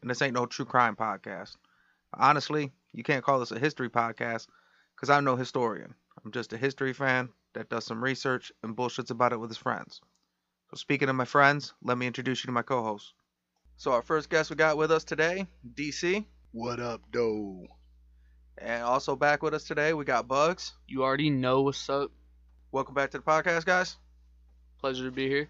and this ain't no true crime podcast. Honestly, you can't call this a history podcast because I'm no historian. I'm just a history fan that does some research and bullshits about it with his friends. So, speaking of my friends, let me introduce you to my co host. So, our first guest we got with us today, DC. What up, though? And also back with us today, we got Bugs. You already know what's up. Welcome back to the podcast, guys. Pleasure to be here.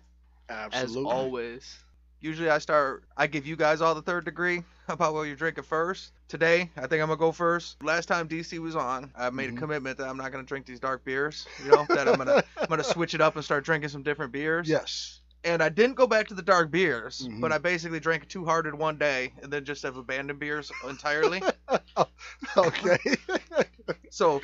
Absolutely. As always. Usually I start, I give you guys all the third degree about what you're drinking first. Today, I think I'm gonna go first. Last time DC was on, I made Mhm. a commitment that I'm not gonna drink these dark beers. You know, that I'm gonna, I'm gonna switch it up and start drinking some different beers. Yes. And I didn't go back to the dark beers, Mhm. but I basically drank two hard in one day, and then just have abandoned beers entirely. okay. So,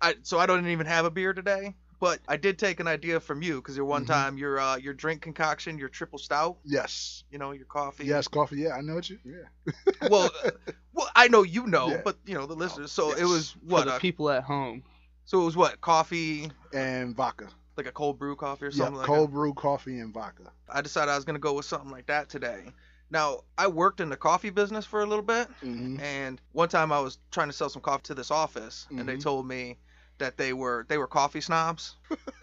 I so I don't even have a beer today. But I did take an idea from you because your one Mhm. time your uh, your drink concoction, your triple stout, yes. you know, your coffee. Yes, coffee. Yeah, I know what you. Yeah. Well, uh, well, I know you know, Yeah. but you know the listeners. So it yes. was For what? the uh, people at home. so it was what? Coffee, And vodka. like a cold brew coffee or Yeah, something like that. cold brew coffee and vodka. I decided I was gonna go with something like that today. Now I worked in the coffee business for a little bit, hmm and one time I was trying to sell some coffee to this office, and they Mhm. told me that they were they were coffee snobs,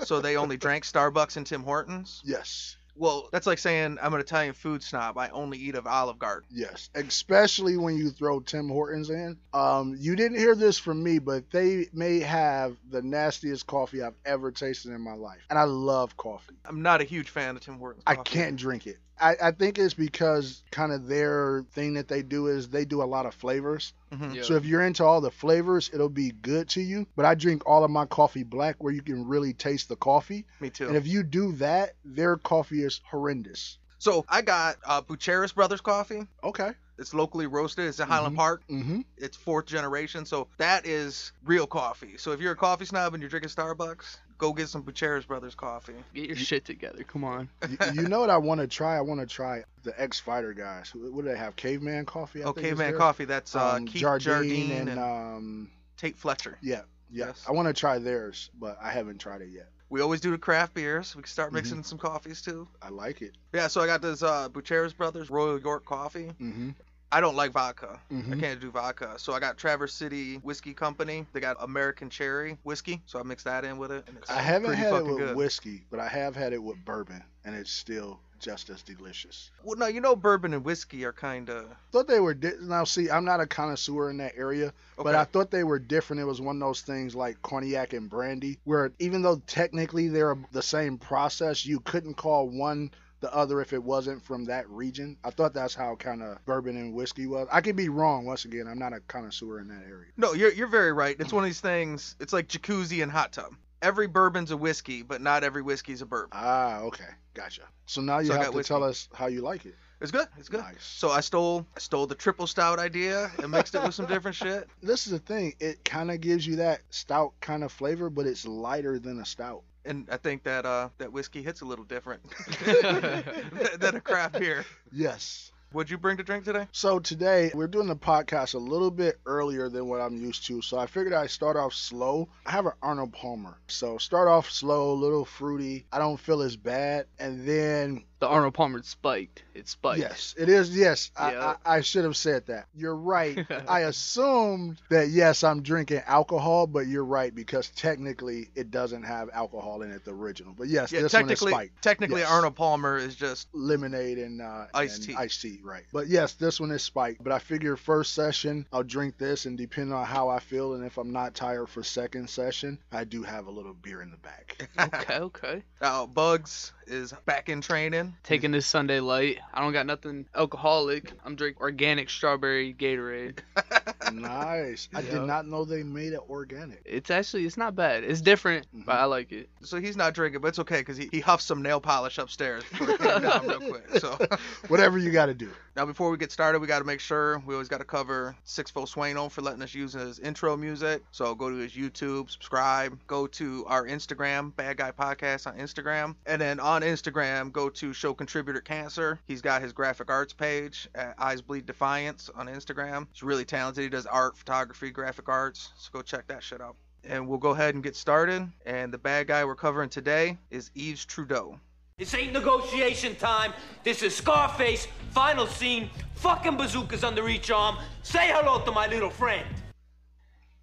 so they only drank Starbucks and Tim Hortons. Yes. Well, that's like saying I'm an Italian food snob. I only eat of Olive Garden. Yes. Especially when you throw Tim Hortons in. Um, you didn't hear this from me, but they may have the nastiest coffee I've ever tasted in my life. And I love coffee. I'm not a huge fan of Tim Hortons. I can't drink it. I, I think it's because kind of their thing that they do is they do a lot of flavors. Mhm. Yeah. So if you're into all the flavors, it'll be good to you. But I drink all of my coffee black where you can really taste the coffee. Me too. And if you do that, their coffee is horrendous. So I got uh, Bucheris Brothers coffee. Okay. It's locally roasted. It's in Highland Mhm. Park. Mm-hmm. It's fourth generation. So that is real coffee. So if you're a coffee snob and you're drinking Starbucks, go get some Bucheris Brothers coffee. Get your shit together. Come on. you, you know what I want to try? I want to try the X Fighter guys. What what do they have? Caveman coffee. I Oh, think Caveman? Coffee. That's uh, Um, Keith Jardine, Jardine, and, and, um, Tait Fletcher. yeah, yeah. Yes. I want to try theirs, but I haven't tried it yet. We always do the craft beers. We can start Mm-hmm. mixing some coffees too. I like it. Yeah, so I got this uh, Bucheris Brothers Royal York coffee. Mm-hmm. I don't like vodka. I Mhm. can't do vodka. So I got Traverse City Whiskey Company. They got American Cherry whiskey, so I mix that in with it. I haven't had it with good. whiskey, but I have had it with bourbon, and it's still just as delicious. Well, no, you know bourbon and whiskey are kind of Thought they were di- now. See, I'm not a connoisseur in that area, but I thought they were different. It was one of those things like cognac and brandy, where even though technically they're the same process, you couldn't call one the other if it wasn't from that region. I thought that's how kind of bourbon and whiskey was. I could be wrong. Once again, I'm not a connoisseur in that area. No, you're you're very right. It's one of these things. It's like jacuzzi and hot tub. Every bourbon's a whiskey, but not every whiskey's a bourbon. Ah, okay, gotcha. So now you So have to whiskey. tell us how you like it. It's good. It's good. Nice. So I stole I stole the triple stout idea and mixed it with some different shit. This is the thing. It kind of gives you that stout kind of flavor, but it's lighter than a stout. And I think that uh that whiskey hits a little different than a craft beer. Yes. What'd you bring to drink today? So today we're doing the podcast a little bit earlier than what I'm used to. So I figured I'd start off slow. I have an Arnold Palmer. So start off slow, a little fruity. I don't feel as bad. And then The Arnold Palmer spiked. It spiked. yes, it is. Yes, I, Yeah. I, I should have said that. You're right. I assumed that yes, I'm drinking alcohol, but you're right because technically it doesn't have alcohol in it, the original. But yes, Yeah, this one is technically spiked. technically Yes. Arnold Palmer is just lemonade and uh, Iced and tea. iced tea, right? But yes, this one is spiked. But I figure first session I'll drink this, and depending on how I feel, and if I'm not tired for second session, I do have a little beer in the back. Okay, okay. now Bugs is back in training. Taking this Sunday light. I don't got nothing alcoholic. I'm drinking organic strawberry Gatorade. nice. I did not know they made it organic. It's actually it's not bad. It's different, Mhm. but I like it. So he's not drinking, but it's okay because he, he huffed some nail polish upstairs before he down real quick. So Whatever you got to do. now before we get started, we got to make sure we always got to cover Six Fo Sueno for letting us use his intro music. So go to his YouTube, subscribe, go to our Instagram, Bad Guy Podcast on Instagram, and then on Instagram go to Show Contributor Cancer. He's got his graphic arts page at Eyes Bleed Defiance on Instagram. He's really talented. He does art, photography, graphic arts. So go check that shit out. And we'll go ahead and get started. And the bad guy we're covering today is Yves Trudeau. This ain't negotiation time. This is Scarface. Final scene. Fucking bazookas under each arm. Say hello to my little friend.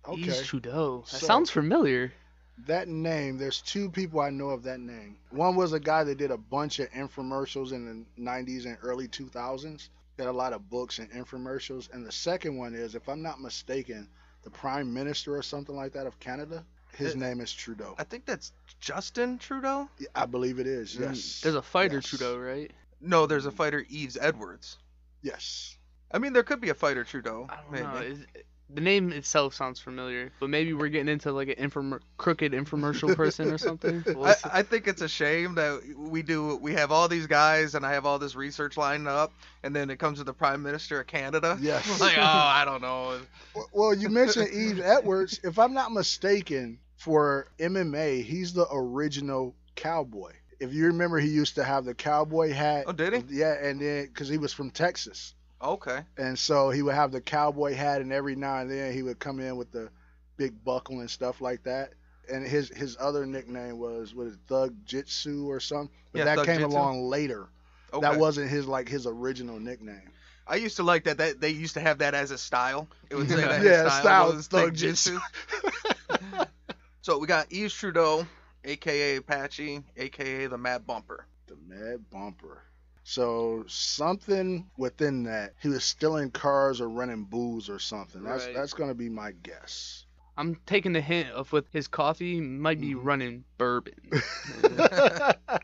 Okay. Yves Trudeau. That So- sounds familiar. That name, there's two people I know of that name. One was a guy that did a bunch of infomercials in the 90s and early 2000s. Got a lot of books and infomercials. And the second one is, if I'm not mistaken, the Prime Minister or something like that of Canada. His Uh, name is Trudeau. I think that's Justin Trudeau. I believe it is. Mm, Yes. There's a fighter Yes. Trudeau, right? No, there's a fighter Yves Edwards. Yes. I mean, there could be a fighter Trudeau. I don't maybe. know. Is, the name itself sounds familiar, but maybe we're getting into like an infomer- crooked infomercial person or something. We'll I. I think it's a shame that we do. We have all these guys, and I have all this research lined up, and then it comes to the Prime Minister of Canada. Yes. like, oh, I don't know. Well- Well, you mentioned Yves Edwards. If I'm not mistaken, for MMA, he's the original cowboy. If you remember, he used to have the cowboy hat. Oh, did he? Yeah, and then because he was from Texas, Okay. and so he would have the cowboy hat, and every now and then he would come in with the big buckle and stuff like that. And his his other nickname was was it Thug Jitsu or something, but Yeah, that Thug came Jitsu. along later. Okay. That wasn't his like his original nickname. I used to like that. That they used to have that as a style. It would say that Yeah, style, style was Thug Thug Jitsu. so we got Yves Trudeau, aka Apache, aka the Mad Bumper. The Mad Bumper. So something within that, he was stealing cars or running booze or something. That's Right. that's gonna be my guess. I'm taking the hint of with his coffee might be Mhm. running bourbon.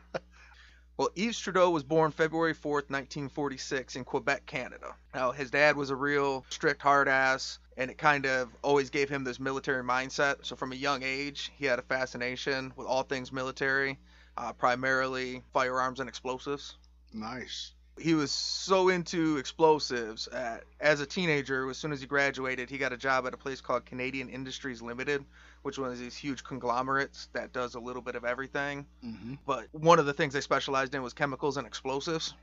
Well, Yves Trudeau was born February 4th, 1946, in Quebec, Canada. Now, his dad was a real strict hard ass, and it kind of always gave him this military mindset. So, from a young age, he had a fascination with all things military, uh, primarily firearms and explosives. Nice. He was so into explosives. At, as a teenager, as soon as he graduated, he got a job at a place called Canadian Industries Limited, which was one of these huge conglomerates that does a little bit of everything hmm but one of the things they specialized in was chemicals and explosives.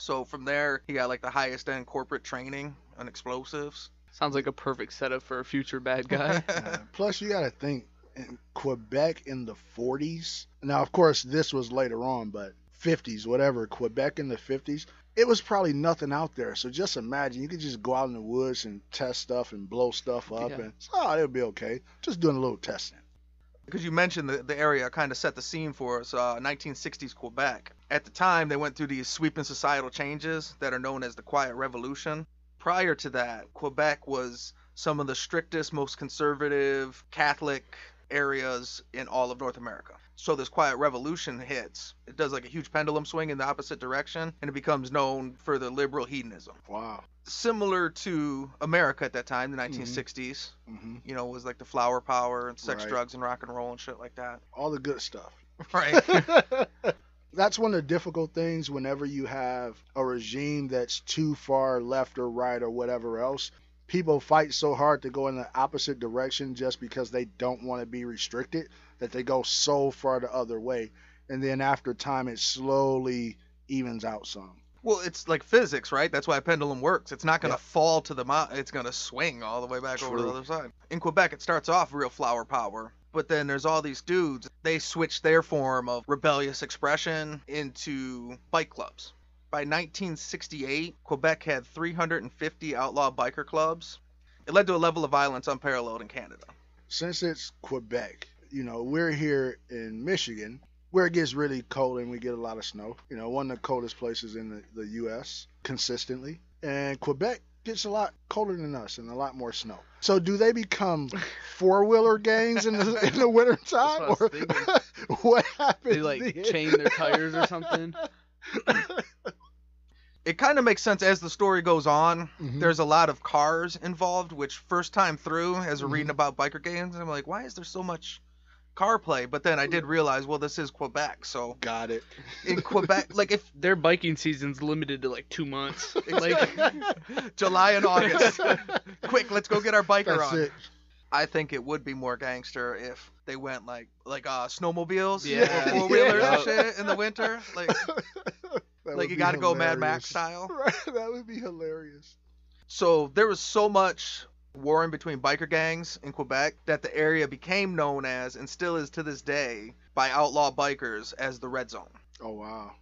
So from there, he got like the highest end corporate training on explosives. Sounds like a perfect setup for a future bad guy. Uh, plus, you got to think in Quebec in the 40s. Now, of course, this was later on, but 50s, whatever. Quebec in the 50s, it was probably nothing out there. So just imagine you could just go out in the woods and test stuff and blow stuff up, Yeah. and oh, it'll be okay. Just doing a little testing. because you mentioned the, the area kind of set the scene for us. Uh, 1960s Quebec. At the time, they went through these sweeping societal changes that are known as the Quiet Revolution. Prior to that, Quebec was some of the strictest, most conservative Catholic areas in all of North America. So this Quiet Revolution hits. It does like a huge pendulum swing in the opposite direction, and it becomes known for the liberal hedonism. Wow. Similar to America at that time, the 1960s. hmm You know, was like the flower power and sex, Right. drugs, and rock and roll and shit like that. All the good stuff. Right. That's one of the difficult things whenever you have a regime that's too far left or right or whatever else. People fight so hard to go in the opposite direction just because they don't want to be restricted that they go so far the other way. And then after time, it slowly evens out some. Well, it's like physics, right? That's why a pendulum works. It's not going to Yeah. fall to the mo- it's going to swing all the way back over to the other side. In Quebec, it starts off real flower power, but then there's all these dudes. They switch their form of rebellious expression into bike clubs. By 1968, Quebec had 350 outlaw biker clubs. It led to a level of violence unparalleled in Canada. Since it's Quebec, you know, we're here in Michigan where it gets really cold and we get a lot of snow. You know, one of the coldest places in the, the U.S. consistently. And Quebec gets a lot colder than us and a lot more snow. So do they become four wheeler gangs in the in the winter time, or what what happens? they like then? chain their tires or something. It kind of makes sense as the story goes on. Mhm. There's a lot of cars involved, which first time through, as we're Mhm. reading about biker gangs, I'm like, why is there so much car play? But then I did realize, well, this is Quebec, so Got it. in Quebec, like if Their biking season's limited to like two months. Like July and August, quick, let's go get our biker That's on. it. I think it would be more gangster if they went like like uh snowmobiles Yeah. four wheelers Yeah. and shit in the winter. Like That like you got to go Mad Max style. Right, that would be hilarious. So there was so much warring between biker gangs in Quebec that the area became known as and still is to this day by outlaw bikers as the Red Zone. Oh wow.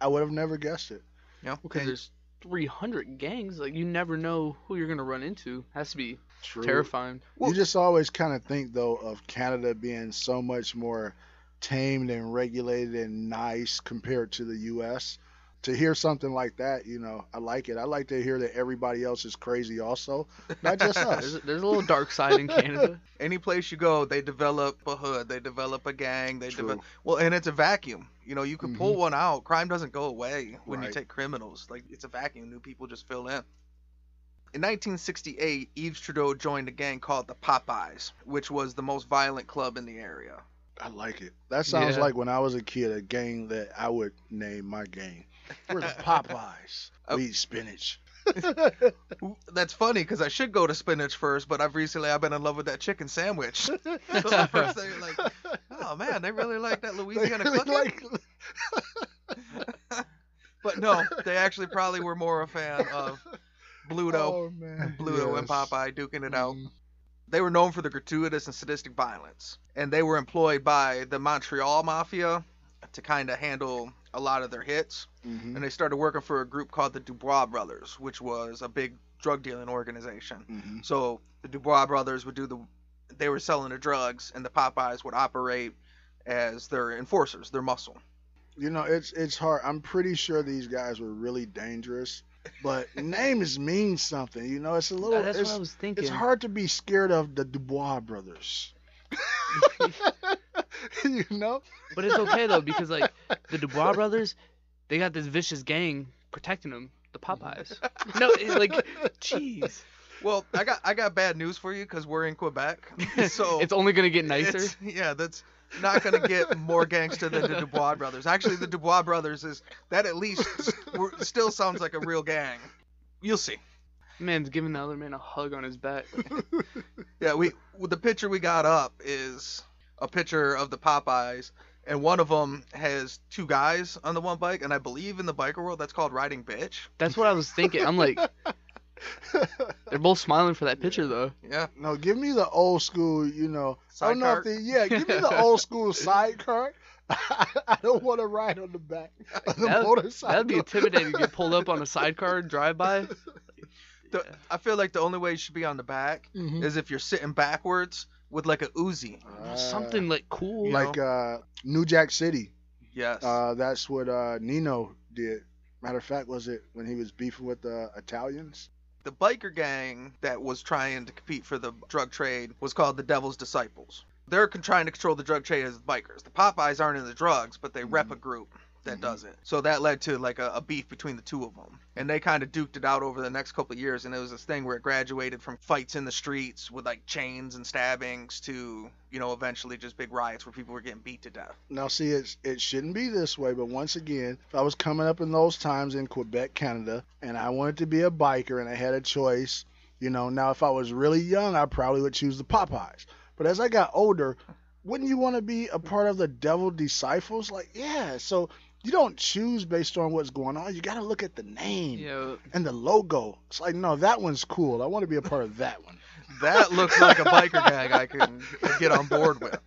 I would have never guessed it. Yeah. know? because there's 300 gangs, like you never know who you're gonna run into. Has to be True. terrifying. Well- you just always kind of think though of Canada being so much more tamed and regulated and nice compared to the U.S. To hear something like that, you know, I like it. I like to hear that everybody else is crazy also, not just us. there's a little dark side in Canada. Any place you go, they develop a hood, they develop a gang, they True. develop well, and it's a vacuum. You know, you could pull mm-hmm. one out. Crime doesn't go away when you take criminals. Like it's a vacuum. New people just fill in. In 1968, Yves Trudeau joined a gang called the Popeyes, which was the most violent club in the area. I like it. That sounds Yeah. like when I was a kid, a game that I would name my game. We're the Popeyes. Oh. We eat spinach. That's funny because I should go to spinach first, but I've recently I've been in love with that chicken sandwich. so the first thing like, oh man, they really like that Louisiana really cooking. like- But no, they actually probably were more a fan of Bluto, Oh. Bluto and Popeye duking it out. Mhm. They were known for the gratuitous and sadistic violence, and they were employed by the Montreal Mafia to kind of handle a lot of their hits. Mhm. And they started working for a group called the Dubois Brothers, which was a big drug dealing organization. Mhm. So the Dubois brothers would do the, they were selling the drugs, and the Popeyes would operate as their enforcers, their muscle. You know, it's it's hard. I'm pretty sure these guys were really dangerous, but names mean something. You know, it's a little. That's it's, what I was thinking. it's hard to be scared of the Dubois brothers. you know? But it's okay though because like the Dubois brothers, they got this vicious gang protecting them. The Popeyes. No, it- like, jeez. Well, I got I got bad news for you because we're in Quebec, so it's only gonna get nicer. yeah, that's not gonna get more gangster than the Dubois brothers. Actually, the Dubois brothers is that at least still sounds like a real gang. You'll see. Man's giving the other man a hug on his back. Yeah, we the picture we got up is a picture of the Popeyes, and one of them has two guys on the one bike, and I believe in the biker world that's called riding bitch. That's what I was thinking. I'm like, they're both smiling for that picture though. Yeah, no, give me the old school. You know, I don't know if Sidecar? the yeah. Give me the old school side sidecar. I don't want to ride on the back of the That- motorcycle. That'd be intimidating to get pulled up on a sidecar drive by. the, I feel like the only way you should be on the back Mhm. is if you're sitting backwards with like a Uzi. Uh, Something like cool. like uh, New Jack City. Yes. Uh, that's what uh, Nino did. Matter of fact, was it when he was beefing with the Italians? The biker gang that was trying to compete for the drug trade was called the Devil's Disciples. They're con- trying to control the drug trade as bikers. The Popeyes aren't in the drugs, but they rep mm-hmm. a group that Mhm. does it. So that led to like a, a beef between the two of them. And they kind of duked it out over the next couple of years. And it was this thing where it graduated from fights in the streets with like chains and stabbings to, you know, eventually just big riots where people were getting beat to death. Now, see, it's, it shouldn't be this way, but once again, if I was coming up in those times in Quebec, Canada, and I wanted to be a biker and I had a choice, you know, now if I was really young, I probably would choose the Popeyes. But as I got older, wouldn't you want to be a part of the Devil Disciples? Like, yeah, so you don't choose based on what's going on. You got to look at the name You know, and the logo. It's like, no, that one's cool. I want to be a part of that one. That looks like a biker gang I can get on board with.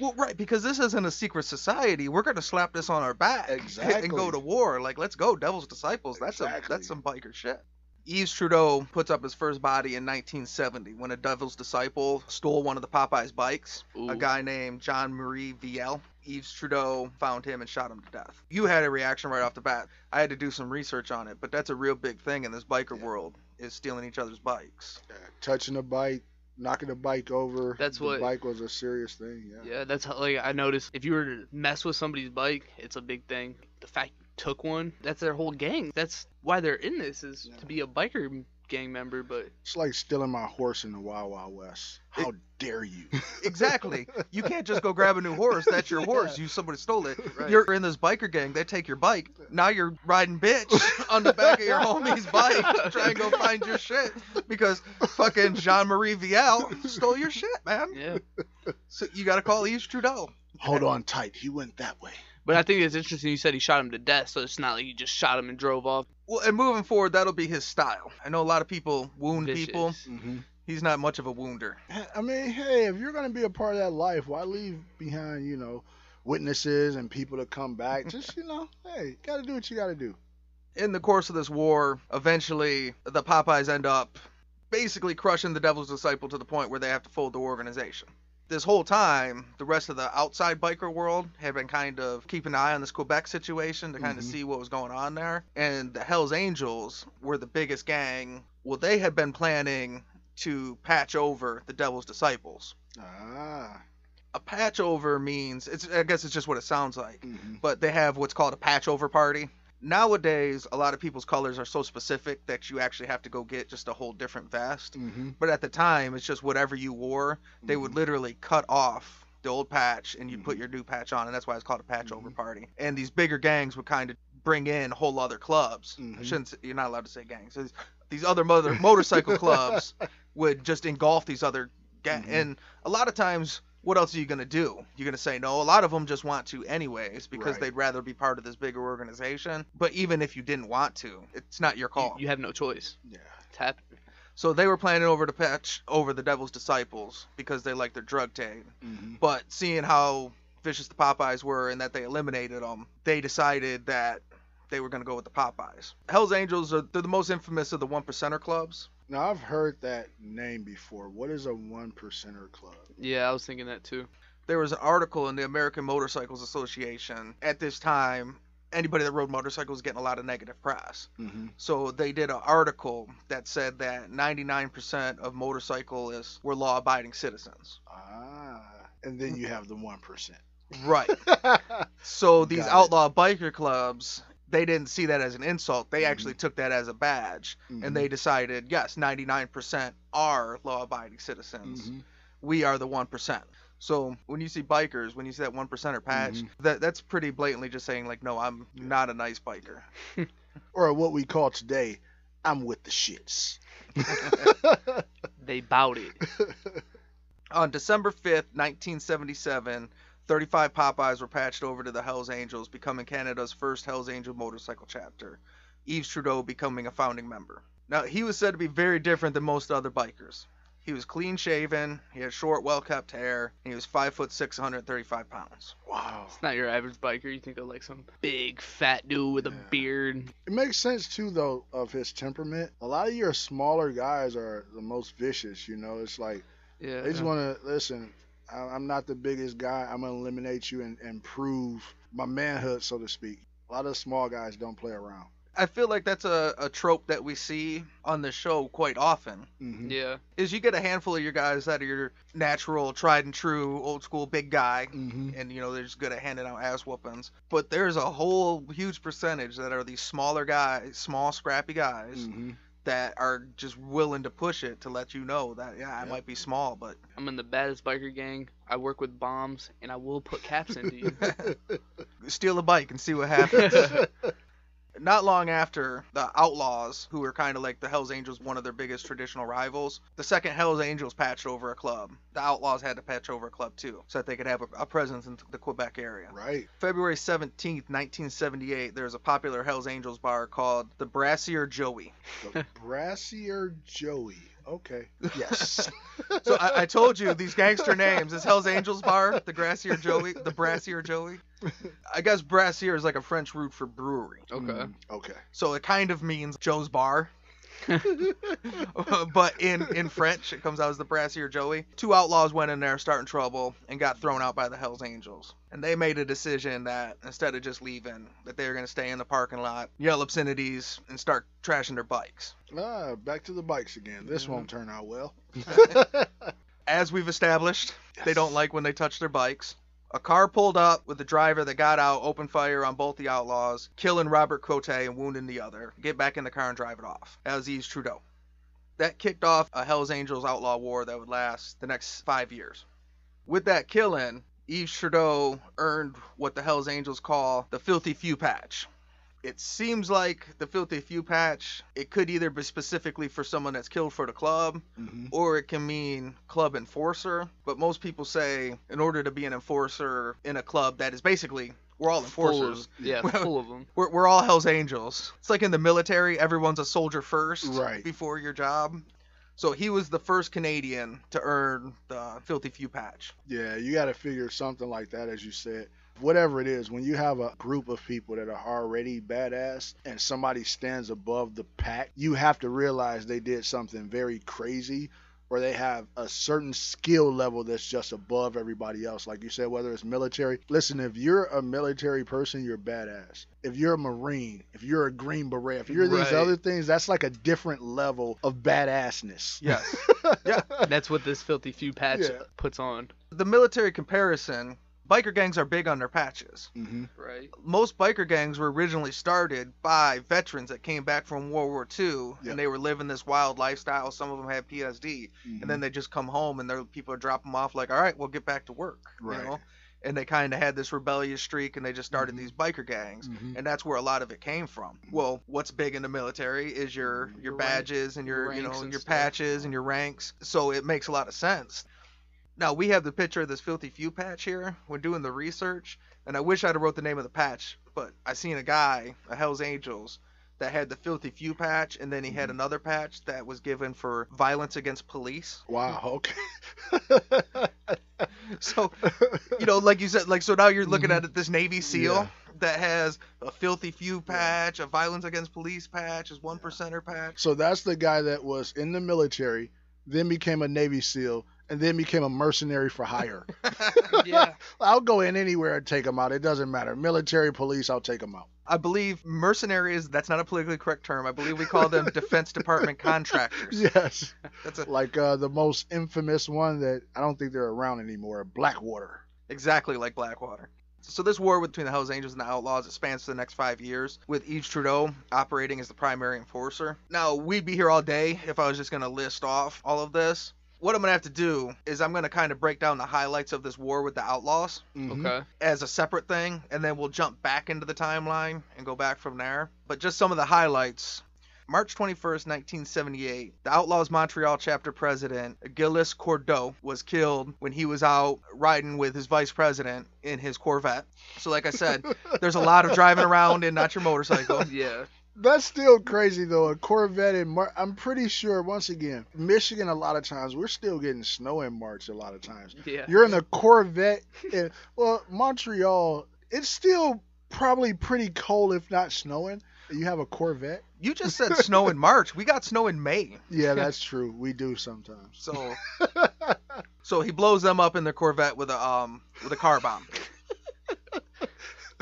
Well, right, because this isn't a secret society. We're gonna slap this on our back and go to war. Like, let's go, Devil's Disciples. That's Exactly. a, that's some biker shit. Yves Trudeau puts up his first body in 1970 when a Devil's Disciple stole one of the Popeyes bikes. Ooh. A guy named John Marie Viel. Yves Trudeau found him and shot him to death. You had a reaction right off the bat. I had to do some research on it, but that's a real big thing in this biker world is stealing each other's bikes. Yeah, touching a bike, knocking a bike over. That's the what- bike was a serious thing. Yeah. yeah, that's how, like I noticed. If you were to mess with somebody's bike, it's a big thing. The fact you took one. That's their whole gang. That's why they're in this is Yeah. to be a biker gang member. But It's like stealing my horse in the Wild Wild West. How dare you? Exactly. You can't just go grab a new horse. That's your horse. You somebody stole it. Right. You're in this biker gang. They take your bike. Now you're riding bitch on the back of your homie's bike to try and go find your shit because fucking Jean Marie Vial stole your shit, man. yeah. So you got to call Yves Trudeau. Hold on tight. He went that way. But I think it's interesting. You said he shot him to death, so it's not like he just shot him and drove off. Well, and moving forward, that'll be his style. I know a lot of people wound Vicious. people. Mm-hmm. He's not much of a wounder. I mean, hey, if you're gonna be a part of that life, why leave behind, you know, witnesses and people to come back? Just, you know, hey, gotta do what you gotta do. in the course of this war, eventually the Popeyes end up basically crushing the Devil's Disciple to the point where they have to fold the organization. This whole time, the rest of the outside biker world had been kind of keeping an eye on this Quebec situation to kind of Mhm. see what was going on there. And the Hells Angels were the biggest gang. Well, they had been planning to patch over the Devil's Disciples. Ah. A patch over means it's I guess it's just what it sounds like hmm but they have what's called a patch over party. Nowadays, a lot of people's colors are so specific that you actually have to go get just a whole different vest. hmm But at the time, it's just whatever you wore. They would literally cut off the old patch and you'd put your new patch on, and that's why it's called a patch over party. And these bigger gangs would kind of bring in whole other clubs. I Mhm. shouldn't. Say, you're not allowed to say gangs. These- These other mother motorcycle clubs would just engulf these other gangs. Mhm. And a lot of times, what else are you gonna do? You're gonna say no. A lot of them just want to anyways because Right. they'd rather be part of this bigger organization. But even if you didn't want to, it's not your call. you have no choice. Yeah. It's happening. So they were planning over to patch over the Devil's Disciples because they like their drug tag. hmm But seeing how vicious the Popeyes were and that they eliminated them, they decided that they were going to go with the Popeyes. Hell's Angels are they're the most infamous of the one percenter clubs. Now I've heard that name before. What is a one percenter club? Yeah, I was thinking that too. There was an article in the American Motorcycles Association at this time. Anybody that rode motorcycles was getting a lot of negative press. Mm-hmm. So they did an article that said that 99% of motorcyclists were law-abiding citizens. Ah. And then you have the one percent. Right. So these Got it. outlaw biker clubs, they didn't see that as an insult. They Mhm. actually took that as a badge, Mhm. and they decided, yes, 99% are law-abiding citizens. Mhm. We are the one percent. So when you see bikers, when you see that one percenter patch, Mhm. that that's pretty blatantly just saying like, no, I'm not a nice biker. Or what we call today, I'm with the shits. They bowed it. On December 5th, 1977, 35 Popeyes were patched over to the Hells Angels, becoming Canada's first Hells Angel motorcycle chapter. Yves Trudeau becoming a founding member. Now, he was said to be very different than most other bikers. He was clean shaven, he had short, well kept hair, and he was 5 foot 6, 135 pounds. wow. It's not your average biker. You think of like some big fat dude with a beard. It makes sense too, though, of his temperament. A lot of your smaller guys are the most vicious. You know, it's like Yeah. they just want to listen. I- I'm not the biggest guy. I'm gonna eliminate you and, and prove my manhood, so to speak. A lot of small guys don't play around. I feel like that's a, a trope that we see on the show quite often. hmm Yeah. Is you get a handful of your guys that are your natural, tried and true, old school big guy, hmm and you know they're just good at handing out ass whoopings. But there's a whole huge percentage that are these smaller guys, small scrappy guys hmm that are just willing to push it to let you know that yeah, I Yep. might be small, but I'm in the baddest biker gang. I work with bombs, and I will put caps into you. steal a bike and see what happens. Not long after the Outlaws, who were kind of like the Hells Angels, one of their biggest traditional rivals, the second Hells Angels patched over a club. The Outlaws had to patch over a club too, so that they could have a, a presence in the Quebec area. right. February 17th, 1978, there's a popular Hells Angels bar called the Brassier Joey. The Brassier Joey. Okay. Yes. So I, I told you these gangster names. This Hells Angels bar, the Brassier Joey, the Brassier Joey. I guess Brassier is like a French root for brewery. Okay. Mm, okay. So it kind of means Joe's bar. but in in French, it comes out as the Brassier Joey. Two outlaws went in there, starting trouble, and got thrown out by the Hell's Angels. And they made a decision that instead of just leaving, that they were going to stay in the parking lot, yell obscenities, and start trashing their bikes. Ah, back to the bikes again. This won't turn out well. As we've established, they don't like when they touch their bikes. A car pulled up with the driver that got out, opened fire on both the outlaws, killing Robert Cote and wounding the other. Get back in the car and drive it off. Yves Trudeau. That kicked off a Hells Angels outlaw war that would last the next five years. With that killing, Yves Trudeau earned what the Hells Angels call the Filthy Few Patch. It seems like the Filthy Few Patch, it could either be specifically for someone that's killed for the club, hmm or it can mean club enforcer. But most people say in order to be an enforcer in a club that is basically we're all Full enforcers. of, yeah, full of them. We're, we're all Hell's Angels. It's like in the military, everyone's a soldier first Right. before your job. So he was the first Canadian to earn the Filthy Few patch. Yeah, you got to figure something like that, as you said. Whatever it is, when you have a group of people that are already badass and somebody stands above the pack, you have to realize they did something very crazy or they have a certain skill level that's just above everybody else. Like you said, whether it's military. Listen, if you're a military person, you're badass. If you're a Marine, if you're a Green Beret, if you're these other things, that's like a different level of badassness. Yes. yeah. That's what this filthy few patch Yeah. puts on. The military comparison, biker gangs are big on their patches. hmm Right. Most biker gangs were originally started by veterans that came back from World War II Yeah. and they were living this wild lifestyle. Some of them had PSD. Mm-hmm. and then they just come home and their people are drop them off like, all right, we'll get back to work, Right. you know. And they kind of had this rebellious streak, and they just started Mhm. these biker gangs, Mhm. and that's where a lot of it came from. Well, what's big in the military is your your Your rank- badges and your you know and your stuff. patches and your ranks, so it makes a lot of sense. Now we have the picture of this filthy few patch here. We're doing the research, and I wish I'd have wrote the name of the patch, but I seen a guy, a Hell's Angels, that had the filthy few patch, and then he had Mm-hmm. another patch that was given for violence against police. Wow. Okay. So, you know, like you said, like so now you're looking Mhm. at it, this Navy SEAL Yeah. that has a filthy few patch, a violence against police patch, his one percenter patch. So that's the guy that was in the military, then became a Navy SEAL, and then became a mercenary for hire. Yeah. I'll go in anywhere and take them out. It doesn't matter. Military, police, I'll take them out. I believe mercenaries. That's not a politically correct term. I believe we call them Defense Department contractors. Yes. That's a, Like uh, the most infamous one that I don't think they're around anymore, Blackwater. exactly like Blackwater. So this war between the Hells Angels and the Outlaws it spans for the next five years, with Yves Trudeau operating as the primary enforcer. Now we'd be here all day if I was just gonna list off all of this. What I'm gonna have to do is I'm gonna kind of break down the highlights of this war with the Outlaws Mhm. Okay. as a separate thing, and then we'll jump back into the timeline and go back from there. But just some of the highlights. March 21st, 1978, the Outlaws Montreal chapter president, Gilles Cordeau, was killed when he was out riding with his vice president in his Corvette. So, like I said, there's a lot of driving around in not your motorcycle. Yeah. That's still crazy though. A Corvette in March. I'm pretty sure once again, Michigan a lot of times we're still getting snow in March a lot of times. Yeah. You're in a Corvette in well, Montreal, it's still probably pretty cold if not snowing. You have a Corvette? You just said snow in March. We got snow in May. Yeah, that's true. We do sometimes. So, so he blows them up in the Corvette with a um with a car bomb.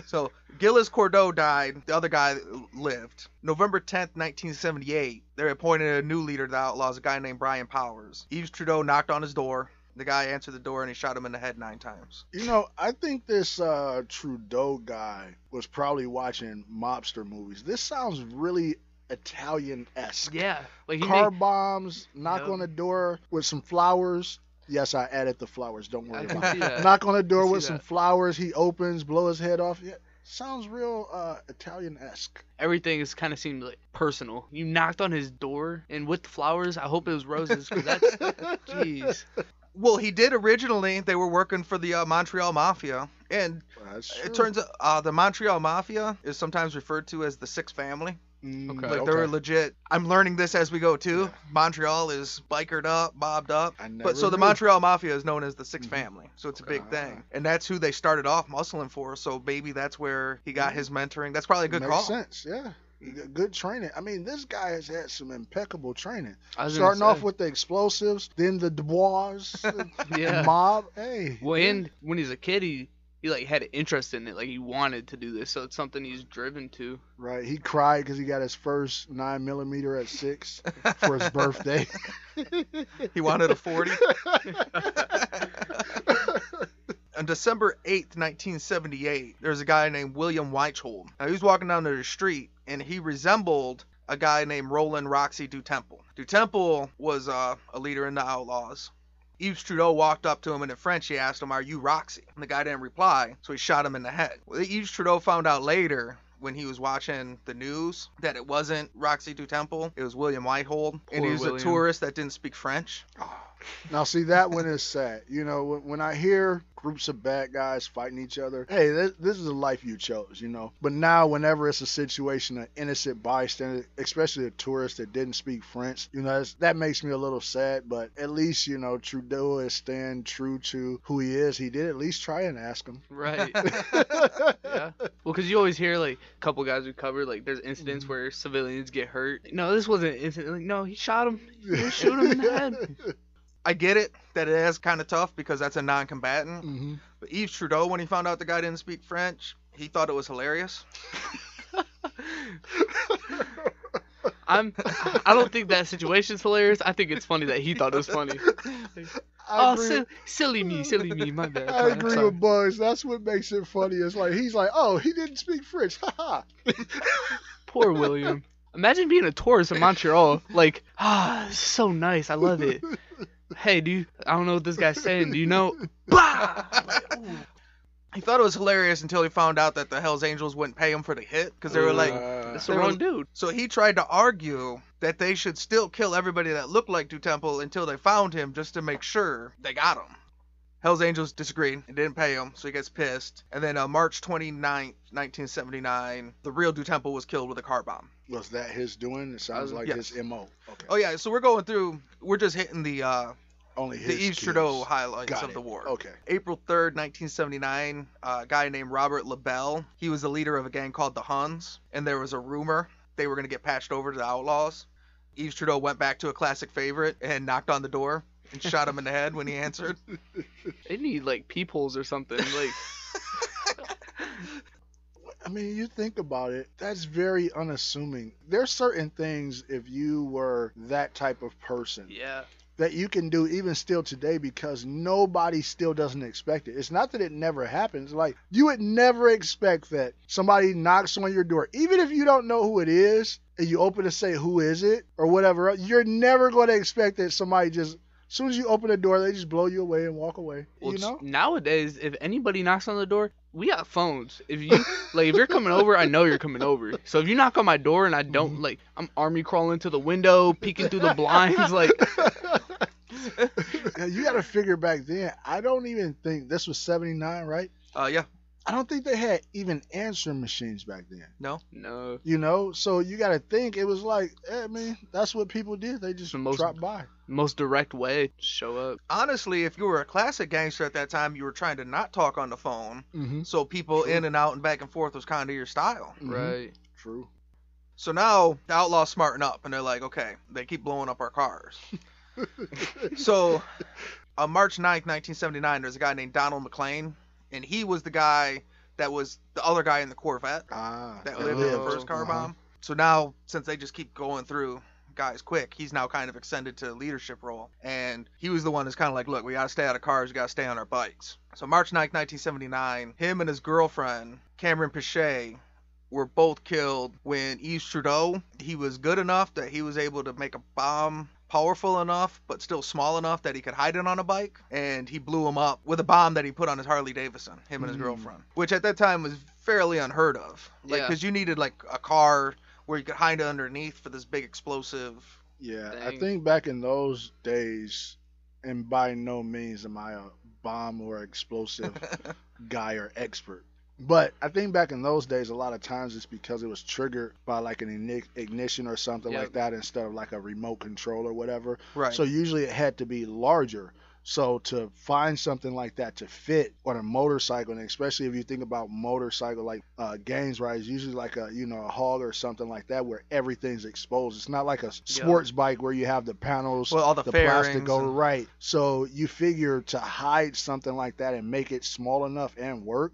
So Gilles Cordeau died. The other guy lived. November 10th, 1978. They appointed a new leader to the Outlaws, a guy named Brian Powers. Yves Trudeau knocked on his door. The guy answered the door and he shot him in the head nine times. You know, I think this uh, Trudeau guy was probably watching mobster movies. This sounds really Italian esque. Yeah. Like Car made, bombs, knock Yep. on the door with some flowers. Yes, I added the flowers. Don't worry about it. that. Knock on the door see with some that. flowers. He opens, blow his head off. Yeah, sounds real uh, Italian esque. everything is kind of seemed like personal. You knocked on his door, and with the flowers, I hope it was roses, because that's, jeez. Well, he did originally. They were working for the uh, Montreal Mafia, and That's true. it turns out uh, the Montreal Mafia is sometimes referred to as the Six Family. Mm, Okay. Like they're legit. I'm learning this as we go too. Yeah. Montreal is bikered up, bobbed up. I never But so the. Montreal Mafia is known as the 6 Mhm. Family, so it's a big thing, and that's who they started off muscling for. So maybe that's where he got his mentoring. That's probably a good Makes call. sense. Yeah. Good training. I mean, this guy has had some impeccable training. I was gonna Starting off with the explosives, then the Dubois, the mob. Hey. Well, and when he's a kid, he he like had an interest in it, like he wanted to do this, so it's something he's driven to. Right. He cried because he got his first nine millimeter at six for his birthday. He wanted a 40. On December 8th, 1978, there's a guy named William Weichhold. Now, he was walking down the street, and he resembled a guy named Roland Roxy Du Temple. Du Temple was uh, a leader in the Outlaws. Yves Trudeau walked up to him and in French he asked him, Are you Roxy? And the guy didn't reply, so he shot him in the head. Well, Yves Trudeau found out later when he was watching the news that it wasn't Roxy Du Temple, it was William Whitehold. and he was William. a tourist that didn't speak French. Ah. Now, see that one is sad. You know, when, when I hear groups of bad guys fighting each other, hey, this, this is a life you chose, you know. But now, whenever it's a situation, an innocent bystander, especially a tourist that didn't speak French, you know, that's, that makes me a little sad. But at least, you know, Trudeau is staying true to who he is. He did at least try and ask him. Right. yeah. Well, because you always hear like a couple guys we covered like there's incidents Mm-hmm. where civilians get hurt. No, this wasn't an incident. Like no, he shot him. He shoot him in the head. I get it that it is kind of tough because that's a non combatant. hmm But Yves Trudeau, when he found out the guy didn't speak French, he thought it was hilarious. I'm. I don't think that situation's hilarious. I think it's funny that he thought it was funny. I oh, agree. silly, silly me, silly me. My bad. I I'm agree sorry. with Bugs. That's what makes it funny. It's like he's like, oh, he didn't speak French. Ha ha. Poor William. Imagine being a tourist in Montreal. Like, ah, it's so nice. I love it. Hey, do you, I don't know what this guy's saying. Do you know? Bah! Like. He thought it was hilarious until he found out that the Hells Angels wouldn't pay him for the hit because they were like. Uh, That's the wrong dude. So he tried to argue that they should still kill everybody that looked like Du Temple until they found him just to make sure they got him. Hell's Angels disagreed and didn't pay him, so he gets pissed. And then uh, March 29th, 1979, the real Du Temple was killed with a car bomb. was that his doing? It sounds like Yes. his mo. Okay. Oh yeah, so we're going through. We're just hitting the uh, Only the his Yves. Trudeau highlights Got of it. the war. Okay. April 3rd, 1979, uh, a guy named Robert LaBelle. He was the leader of a gang called the Huns, and there was a rumor they were going to get patched over to the Outlaws. Yves Trudeau went back to a classic favorite and knocked on the door and shot him in the head when he answered. They need like peepholes or something. Like, I mean, you think about it, that's very unassuming. There's certain things if you were that type of person yeah. That you can do even still today because nobody still doesn't expect it. It's not that it never happens. Like you would never expect that somebody knocks on your door, even if you don't know who it is, and you open to say who is it or whatever. You're never going to expect that somebody just as soon as you open the door, they just blow you away and walk away. Well, you know? nowadays, if anybody knocks on the door, we got phones. If you like, if you're coming over, I know you're coming over. So if you knock on my door and I don't like, I'm army crawling to the window, peeking through the blinds, like, Yeah, you got to figure back then. I don't even think this was 79, right? Uh, yeah, I don't think they had even answering machines back then. no. no. You know, so you got to think it was like, eh, I mean, that's what people did. They just The most- dropped by. Most direct way, show up. Honestly, if you were a classic gangster at that time, you were trying to not talk on the phone, Mm-hmm. so people True. in and out and back and forth was kind of your style. Right. True. So now the outlaws smarten up and they're like, okay, they keep blowing up our cars. so on March 9th, 1979, there's a guy named Donald McLean, and he was the guy that was the other guy in the Corvette Ah, that that lived in the Oh, first car uh-huh. bomb. So now, since they just keep going through guys quick, he's now kind of extended to a leadership role. And he was the one that's kind of like, look, we got to stay out of cars, we got to stay on our bikes. So March 9th, 1979, him and his girlfriend, Cameron Pichet, were both killed when Yves Trudeau, he was good enough that he was able to make a bomb powerful enough but still small enough that he could hide it on a bike and he blew him up with a bomb that he put on his Harley Davidson him and his Mm. girlfriend which at that time was fairly unheard of like Yeah. because you needed like a car where you could hide underneath for this big explosive Yeah, I think back in those days, and by no means am I a bomb or explosive guy or expert. But I think back in those days, a lot of times it's because it was triggered by like an ignition or something Yep. like that instead of like a remote control or whatever. right So usually it had to be larger. So to find something like that to fit on a motorcycle, and especially if you think about motorcycle like uh, games, right? It's usually like a you know a hog or something like that where everything's exposed. It's not like a sports bike where you have the panels, well all the, the plastic over and- right. So you figure to hide something like that and make it small enough and work.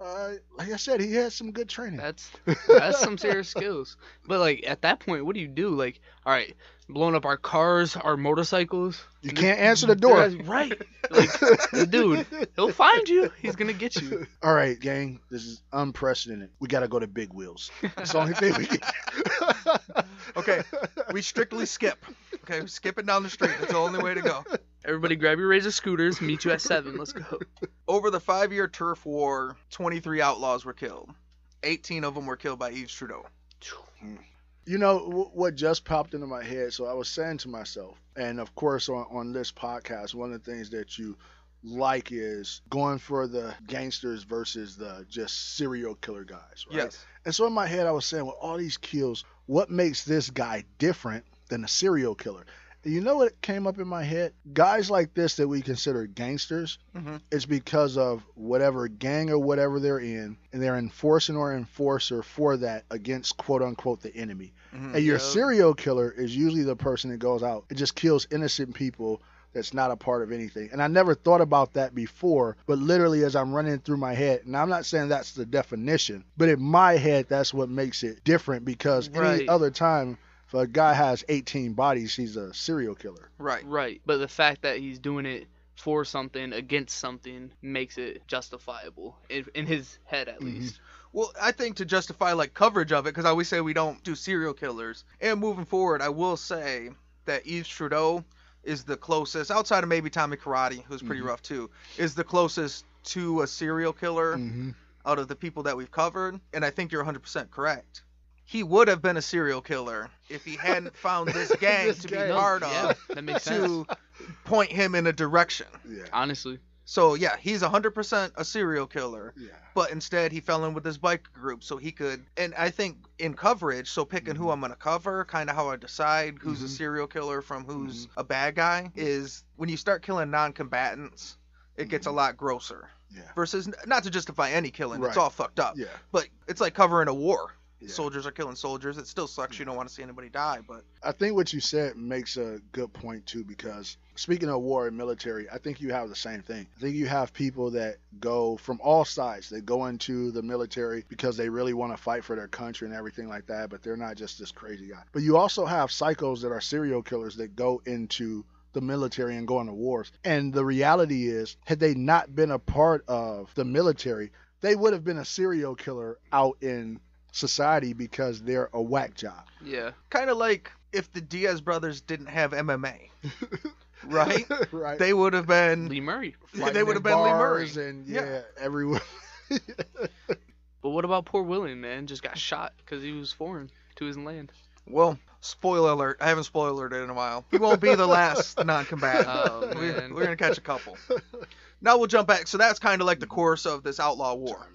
Uh, like I said, he had some good training. That's that's some serious skills. But like at that point, what do you do? Like, all right, blowing up our cars, our motorcycles. You can't answer the door. Right. Like, dude, he'll find you. He's gonna get you. All right, gang. This is unprecedented. We gotta go to Big Wheels. It's the only thing we can. Okay, we strictly skip. Okay, we skip it down the street. That's the only way to go. Everybody, grab your razor scooters. Meet you at seven. Let's go. Over the five-year turf war, 23 outlaws were killed. 18 of them were killed by Yves Trudeau. You know w- what just popped into my head? So I was saying to myself, and of course on, on this podcast, one of the things that you like is going for the gangsters versus the just serial killer guys, right? Yes. And so in my head, I was saying, with all these kills, what makes this guy different than a serial killer? You know what came up in my head? Guys like this that we consider gangsters, Mhm. it's because of whatever gang or whatever they're in, and they're enforcing or enforcer for that against quote unquote the enemy. Mhm. And your Yep. serial killer is usually the person that goes out and just kills innocent people that's not a part of anything. And I never thought about that before, but literally as I'm running through my head, and I'm not saying that's the definition, but in my head, that's what makes it different because any other time, if a guy has 18 bodies, he's a serial killer. Right. Right. But the fact that he's doing it for something against something makes it justifiable in, in his head at Mhm. least. Well, I think to justify like coverage of it, because I always say we don't do serial killers. And moving forward, I will say that Yves Trudeau is the closest, outside of maybe Tommy Karate, who's pretty Mhm. rough too, is the closest to a serial killer Mm-hmm. out of the people that we've covered. And I think you're 100% correct. He would have been a serial killer if he hadn't found this gang This to gang. be part yeah, of that makes sense. to point him in a direction. Yeah. Honestly. So yeah, he's 100% a serial killer Yeah. but instead he fell in with this bike group so he could and i think in coverage so picking who mm-hmm. i'm going to cover kind of how i decide who's a Mhm. serial killer from who's mm-hmm. a bad guy is when you start killing non-combatants it gets a mm-hmm. lot grosser Yeah. versus not to justify any killing it's all fucked up Yeah. but it's like covering a war Yeah. soldiers are killing soldiers it still sucks you don't want to see anybody die but I think what you said makes a good point too, because speaking of war and military, I think you have the same thing. I think you have people that go from all sides. They go into the military because they really want to fight for their country and everything like that, but they're not just this crazy guy. But you also have psychos that are serial killers that go into the military and go into wars. And the reality is, had they not been a part of the military, they would have been a serial killer out in society because they're a whack job. Yeah. kind of like if the diaz brothers didn't have mma right right. they would have been Lee Murray. they would have been lee murray and Yeah. yeah, everyone. But what about poor William, man? Just got shot because he was foreign to his land. Well, spoiler alert. I haven't spoilered it in a while. He won't be the last non-combatant. Oh, We- man. We're gonna catch a couple. Now we'll jump back. So that's kind of like the course of this outlaw war.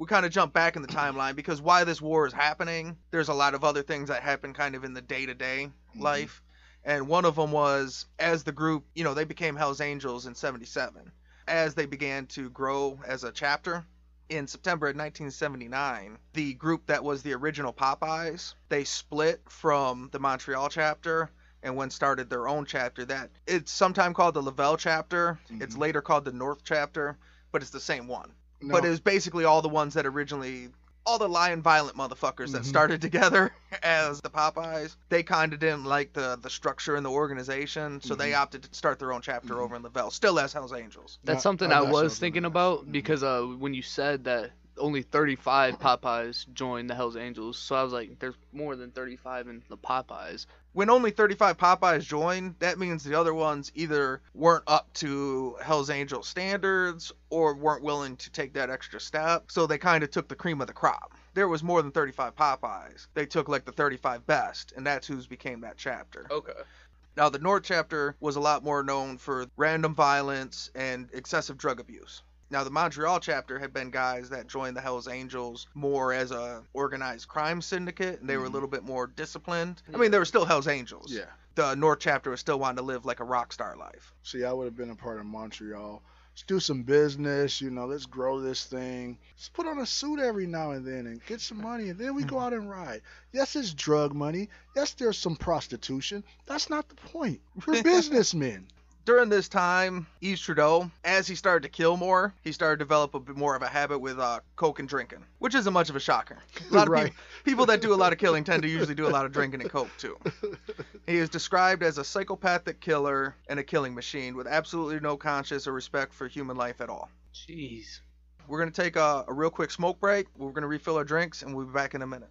We kind of jump back in the timeline because why this war is happening. There's a lot of other things that happen kind of in the day-to-day Mhm. life, and one of them was as the group, you know, they became Hell's Angels in '77. As they began to grow as a chapter, in September of 1979, the group that was the original Popeyes, they split from the Montreal chapter and went started their own chapter that it's sometime called the Laval chapter. It's Mhm. later called the North chapter, but it's the same one. No, But it was basically all the ones that originally all the lion violent motherfuckers that Mhm. started together as the Popeyes, they kind of didn't like the the structure and the organization, so they Mhm. opted to start their own chapter Mhm. over in Laval, still as Hell's Angels. That's No, something oh, I was thinking about. Mhm. because uh, when you said that only 35 Popeyes joined the Hells Angels, so I was like, there's more than 35 in the Popeyes. when only 35 Popeyes joined, that means the other ones either weren't up to Hell's Angel standards or weren't willing to take that extra step. So they kind of took the cream of the crop. There was more than 35 Popeyes. They took like the 35 best, and that's who's became that chapter. Okay. Now, the North chapter was a lot more known for random violence and excessive drug abuse. Now, the Montreal chapter had been guys that joined the Hells Angels more as a organized crime syndicate, and they were a Mhm. little bit more disciplined. I mean, they were still Hells Angels Yeah. the North chapter was still wanting to live like a rock star life. See, I would have been a part of Montreal. Let's do some business, you know, let's grow this thing. Let's put on a suit every now and then and get some money, and then we go out and ride. Yes, it's drug money. Yes, there's some prostitution. That's not the point. We're businessmen. During this time, Yves Trudeau, as he started to kill more, he started to develop a bit more of a habit with uh, coke and drinking, which isn't much of a shocker. A lot of Right. people, people that do a lot of killing tend to usually do a lot of drinking and coke too. He is described as a psychopathic killer and a killing machine with absolutely no conscience or respect for human life at all. Jeez. We're gonna take a, a real quick smoke break. We're gonna refill our drinks, and we'll be back in a minute.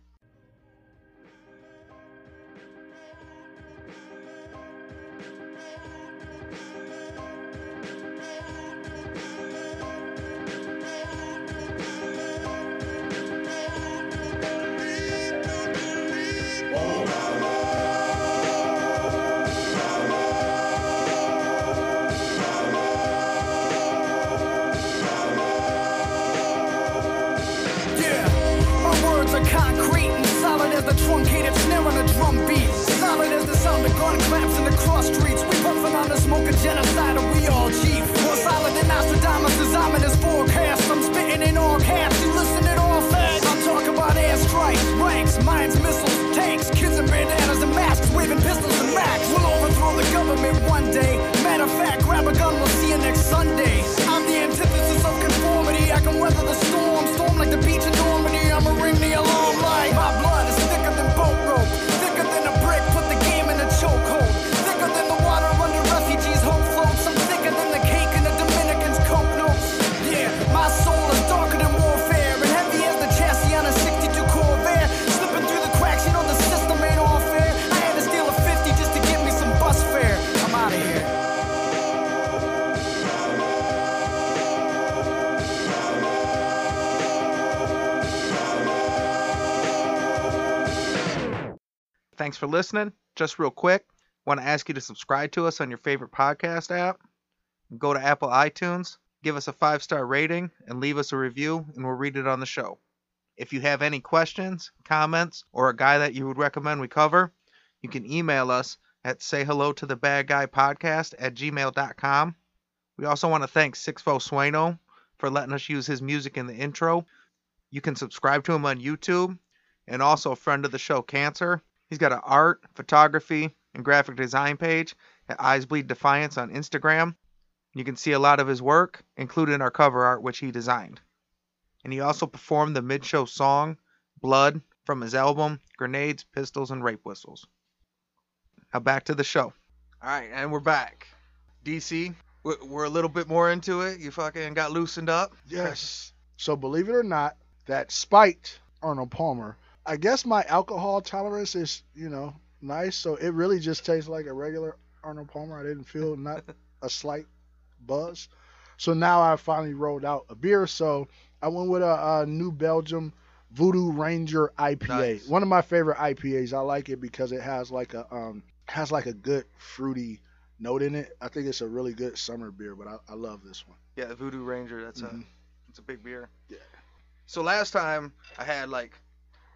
For listening. Just real quick, want to ask you to subscribe to us on your favorite podcast app. Go to Apple iTunes, give us a five star rating, and leave us a review, and we'll read it on the show. If you have any questions, comments, or a guy that you would recommend we cover, you can email us at sayhellotothe.badguypodcast at gmail.com. We also want to thank Sixfo Sueno for letting us use his music in the intro. You can subscribe to him on YouTube, and also a friend of the show, Cancer. He's got an art, photography, and graphic design page at Eyes Bleed Defiance on Instagram. You can see a lot of his work, including our cover art, which he designed. And he also performed the mid show song, Blood, from his album, Grenades, Pistols, and Rape Whistles. Now back to the show. Alright, and we're back. DC, we're we're a little bit more into it. You fucking got loosened up. Yes. So believe it or not, that spiked Arnold Palmer. I guess my alcohol tolerance is, you know, nice. So it really just tastes like a regular Arnold Palmer. I didn't feel not a slight buzz. So now I finally rolled out a beer. So I went with a, a New Belgium Voodoo Ranger IPA. Nice. One of my favorite IPAs. I like it because it has like a um has like a good fruity note in it. I think it's a really good summer beer, but I, I love this one. Yeah, Voodoo Ranger. That's a Mhm. it's a big beer. Yeah. So last time I had like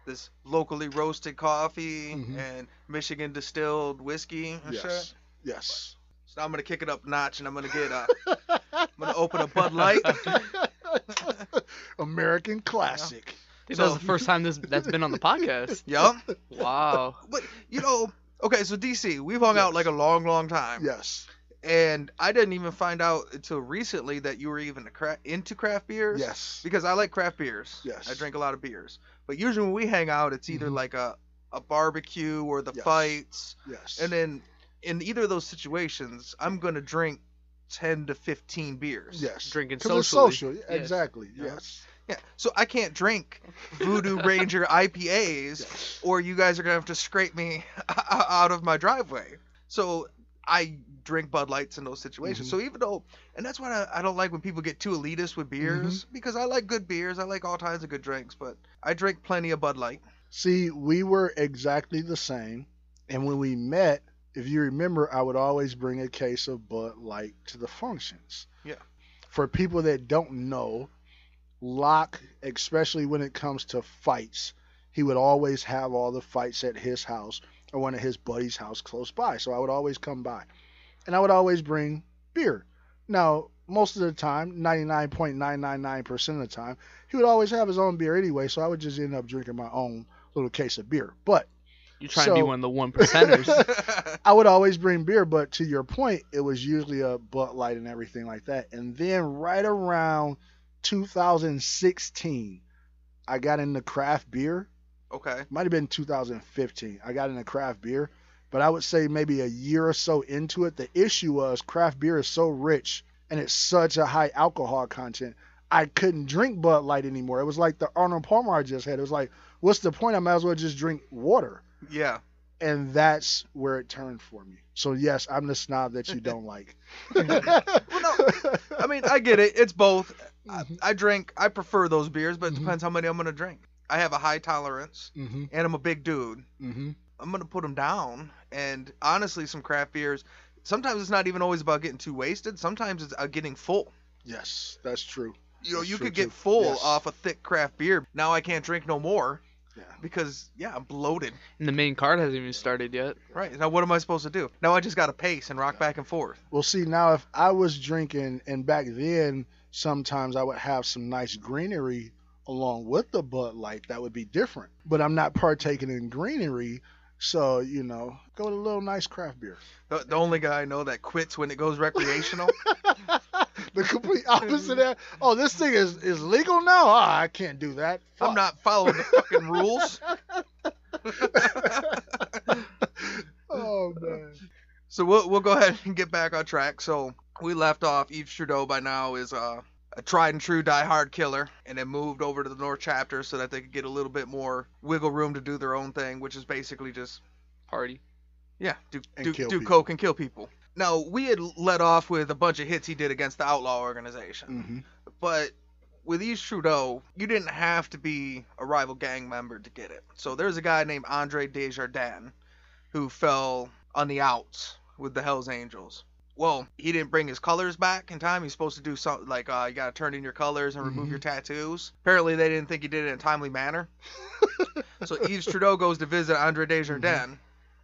this locally roasted coffee Mhm. and Michigan distilled whiskey and shit. Yes. Yes. So I'm gonna kick it up notch and I'm gonna get uh I'm gonna open a Bud Light. American classic. Dude, that was the first time this that's been on the podcast. Yep. Wow. But you know, okay, so DC, we've hung out like a long, long time. Yes. And I didn't even find out until recently that you were even a cra- into craft beers. Yes. Because I like craft beers. Yes. I drink a lot of beers. But usually when we hang out, it's either Mhm. like a, a barbecue or the Yes. fights. Yes. And then in either of those situations, I'm going to drink 10 to 15 beers. yes. Drinking 'Cause it's socially. social. Yes. Exactly. Yeah. Yes. Yeah. So I can't drink Voodoo Ranger IPAs Yes. or you guys are going to have to scrape me out of my driveway. So I drink Bud Lights in those situations. Mhm. So even though, and that's why I, I don't like when people get too elitist with beers because I like good beers. I like all kinds of good drinks, but I drink plenty of Bud Light. See, we were exactly the same. And when we met, if you remember, I would always bring a case of Bud Light to the functions. Yeah. For people that don't know, Lock, especially when it comes to fights, he would always have all the fights at his house or one of his buddies' house close by. So I would always come by. And I would always bring beer. Now, most of the time, 99.999% of the time, he would always have his own beer anyway, so I would just end up drinking my own little case of beer. But you're trying to be one of the one percenters? I would always bring beer, but to your point, it was usually a Bud Light and everything like that. And then right around 2016, I got into craft beer. Okay. Might have been 2015. I got into craft beer, but I would say maybe a year or so into it, the issue was craft beer is so rich and it's such a high alcohol content. I couldn't drink Bud Light anymore. It was like the Arnold Palmer I just had. It was like, what's the point? I might as well just drink water. Yeah. And that's where it turned for me. So yes, I'm the snob that you don't like. well, no, I mean, I get it. It's both. I, Mhm. I drink. I prefer those beers, but it Mhm. depends how many I'm gonna drink. I have a high tolerance, hmm and I'm a big dude. hmm I'm gonna put them down. And honestly, some craft beers. Sometimes it's not even always about getting too wasted. Sometimes it's uh, getting full. Yes, that's true. You know, That's you could get too. full Yes. off a thick craft beer. Now I can't drink no more Yeah. because yeah, I'm bloated. and the main card hasn't even started yet. Right now, what am I supposed to do? Now I just gotta pace and rock back and forth. Well, see, now if I was drinking, and back then, sometimes I would have some nice greenery along with the Bud Light, that would be different. But I'm not partaking in greenery, so, you know, go with a little nice craft beer. The, the only guy I know that quits when it goes recreational. the complete opposite of that. Oh, this thing is, is legal now? Oh, I can't do that. I'm not following the fucking rules. oh, man. So we'll we'll go ahead and get back on track. So we left off. Yves Trudeau by now is uh, a tried and true die-hard killer, and then moved over to the North Chapter so that they could get a little bit more wiggle room to do their own thing, which is basically just Party. yeah, do do, do coke and kill people. Now we had let off with a bunch of hits he did against the outlaw organization, hmm but with Yves Trudeau, you didn't have to be a rival gang member to get it. So there's a guy named Andre Desjardins who fell on the outs with the Hells Angels. Well, he didn't bring his colors back in time. He's supposed to do something like uh, you got to turn in your colors and remove Mhm. your tattoos. Apparently, they didn't think he did it in a timely manner. so Yves Trudeau goes to visit Andre Desjardins.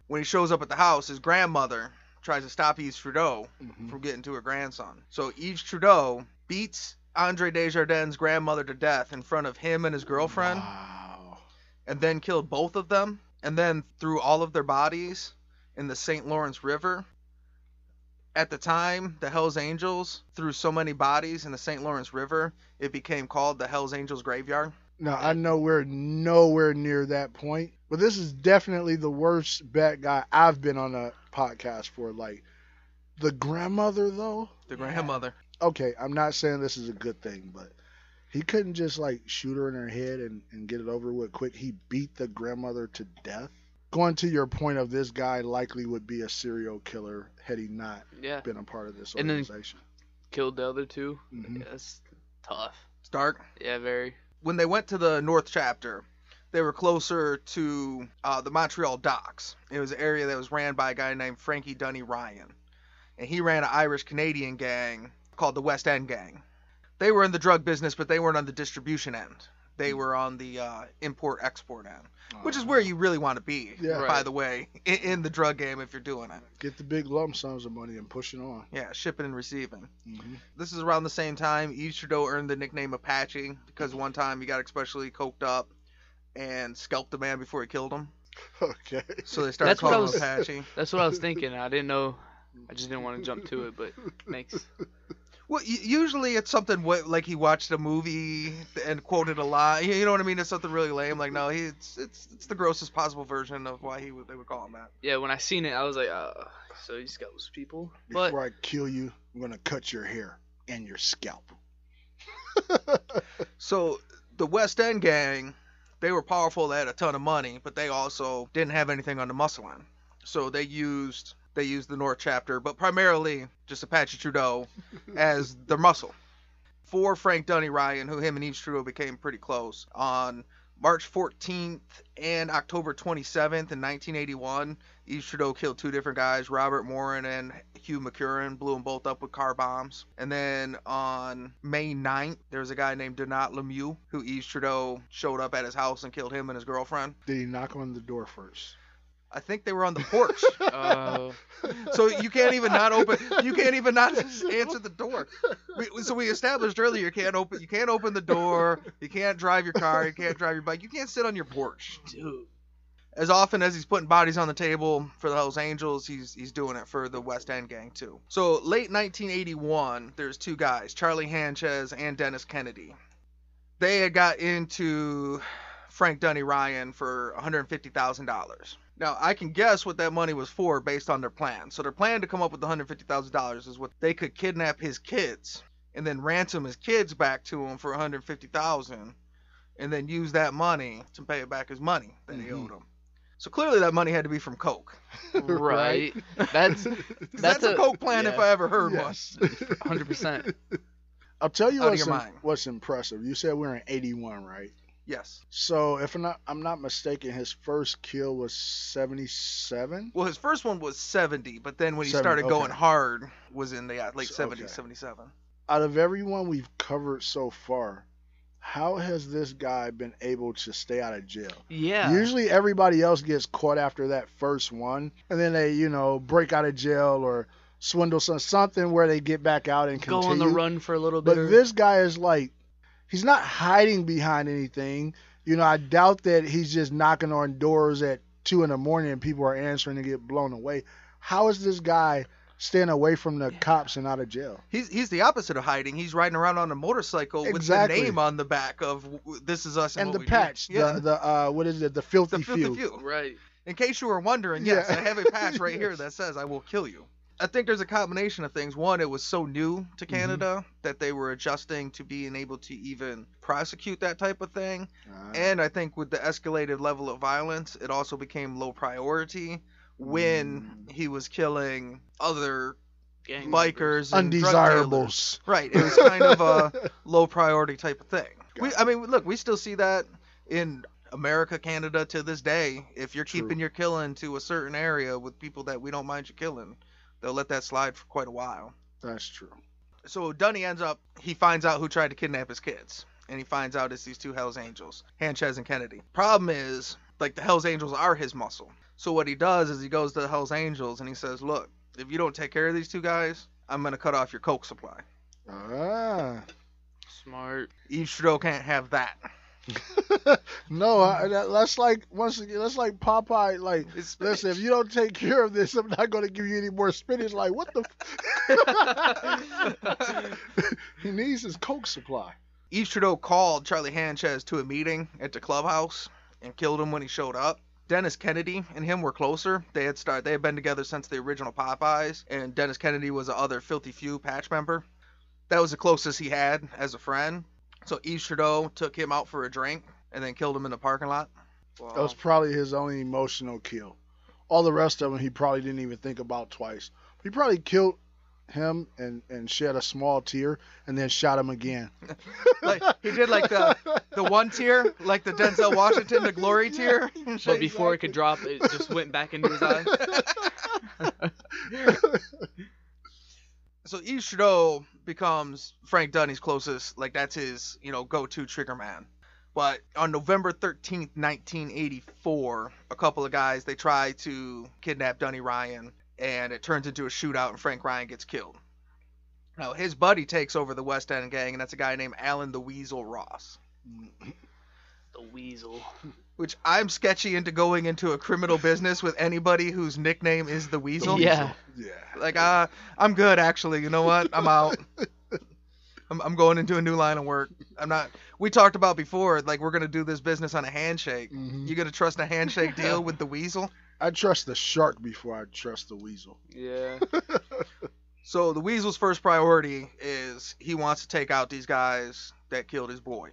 When he shows up at the house, his grandmother tries to stop Yves Trudeau hmm from getting to her grandson. So Yves Trudeau beats Andre Desjardins' grandmother to death in front of him and his girlfriend, Wow. and then killed both of them, and then threw all of their bodies in the St. Lawrence River. At the time, the Hells Angels threw so many bodies in the St. Lawrence River, it became called the Hells Angels Graveyard. No, I know we're nowhere near that point, but this is definitely the worst bad guy I've been on a podcast for. Like the grandmother, though. The grandmother. Okay, I'm not saying this is a good thing, but he couldn't just like shoot her in her head and, and get it over with quick. He beat the grandmother to death. Going to your point of this guy likely would be a serial killer had he not Yeah. been a part of this And then- organization. Killed the other two. hmm Yeah, That's tough. It's dark. Yeah, very. when they went to the North Chapter, they were closer to uh, the Montreal docks. It was an area that was ran by a guy named Frankie Dunie Ryan, and he ran an Irish Canadian gang called the West End Gang. They were in the drug business, but they weren't on the distribution end. They were on the uh, import export end, which is where you really want to be. Yeah. By Right. the way, in, in the drug game if you're doing it. get the big lump sums of money and push it on. Yeah, shipping and receiving. hmm This is around the same time Yves Trudeau earned the nickname Apache because one time he got especially coked up and scalped a man before he killed him. Okay. So they started That's what I calling was- him Apache. That's what I was thinking. I didn't know. I just didn't want to jump to it, but makes. Well, usually it's something wh- like he watched a movie and quoted a line. You know what I mean? It's something really lame. Like no, he, it's it's it's the grossest possible version of why he would they would call him that. Yeah, when I seen it, I was like, uh, so he's got those people. But Before I kill you, I'm gonna cut your hair and your scalp. So the West End gang, they were powerful. They had a ton of money, but they also didn't have anything on the muscle end. So they used they used the North Chapter, but primarily just Apache Trudeau as their muscle. For Frank Dunie Ryan, who him and Yves Trudeau became pretty close, on March 14th and October 27th in 1981, Yves Trudeau killed two different guys, Robert Morin and Hugh McCurran, blew them both up with car bombs. And then on May 9th, there was a guy named Donat Lemieux, who Yves Trudeau showed up at his house and killed him and his girlfriend. Did he knock on the door first? I think they were on the porch. uh, so you can't even not open you can't even not answer the door we, so we established earlier you can't open you can't open the door you can't drive your car you can't drive your bike you can't sit on your porch dude, as often as he's putting bodies on the table for the Hells Angels, he's he's doing it for the West End gang too. So late 1981, there's two guys, Charlie Hanchez and Dennis Kennedy. They had got into Frank Dunie Ryan for $150,000. Now I can guess what that money was for based on their plan. So their plan to come up with $150,000 is what they could kidnap his kids and then ransom his kids back to him for $150,000, and then use that money to pay it back his money that he Mhm. owed him. So clearly that money had to be from Coke. Right. That's 'Cause That's That's, a, a- Coke plan if. I ever heard yes. one. 100%. I'll tell you Out what's, your im- mind. what's impressive. You said we're in 81, right? Yes. So if I'm not, I'm not mistaken, his first kill was 77. Well, his first one was 70, but then when he 70, started going okay. hard was in the yeah, late So- 70s, okay. 77. Out of everyone we've covered so far, how has this guy been able to stay out of jail? Yeah. Usually everybody else gets caught after that first one, and then they, you know, break out of jail or swindle some something where they get back out and continue. Go on the run for a little bit. But or- this guy is like, he's not hiding behind anything. You know, I doubt that he's just knocking on doors at two in the morning and people are answering and get blown away. How is this guy staying away from the cops and out of jail? He's he's the opposite of hiding. He's riding around on a motorcycle Exactly. with the name on the back of this is us and, And what the we do. patch, Yeah. the the uh, what is it? The filthy, the filthy few. few. Right. In case you were wondering, yes, Yeah. I have a patch right here that says I will kill you. I think there's a combination of things. One, it was so new to Mm-hmm. Canada that they were adjusting to being able to even prosecute that type of thing. Ah, And I think with the escalated level of violence, it also became low priority when Mm. he was killing other Gang bikers and drug undesirables. Right. It was kind of a low priority type of thing. We, I mean, look, we still see that in America, Canada to this day. If you're True. keeping your killing to a certain area with people that we don't mind you killing, they'll let that slide for quite a while. That's true. So Dunie ends up, he finds out who tried to kidnap his kids. And he finds out it's these two Hells Angels, Hanchez and Kennedy. Problem is, like, the Hells Angels are his muscle. So what he does is he goes to the Hells Angels and he says, Look, if you don't take care of these two guys, I'm going to cut off your Coke supply. Ah. Smart. Yves Trudeau can't have that. no, I, that, that's like once again, that's like Popeye. Like, listen, if you don't take care of this, I'm not going to give you any more spinach. Like, what the? F- he needs his Coke supply. Yves Trudeau called Charlie Hanchez to a meeting at the clubhouse and killed him when he showed up. Dennis Kennedy and him were closer. They had started. They had been together since the original Popeyes, and Dennis Kennedy was the other Filthy Few patch member. That was the closest he had as a friend. So Yves Trudeau took him out for a drink and then killed him in the parking lot. That was probably his only emotional kill. All the rest of them, he probably didn't even think about twice. He probably killed him and, and shed a small tear and then shot him again. Like he did like the the one tear, like the Denzel Washington, the glory tear. and. But before it could drop, it just went back into his eye. so Yves Trudeau becomes Frank Dunie's closest, like that's his, you know, go-to trigger man. But on November 13th, 1984, a couple of guys they try to kidnap Dunie Ryan, and it turns into a shootout, and Frank Ryan gets killed. Now his buddy takes over the West End gang, and that's a guy named Alan the Weasel Ross. The weasel. Which I'm sketchy into going into a criminal business with anybody whose nickname is the Weasel. Yeah. Yeah. Like, uh, I'm good actually. You know what? I'm out. I'm, I'm going into a new line of work. I'm not. We talked about before, like we're gonna do this business on a handshake. Mhm. You gonna trust a handshake deal with the Weasel? I trust the shark before I trust the weasel. Yeah. So the Weasel's first priority is he wants to take out these guys that killed his boy,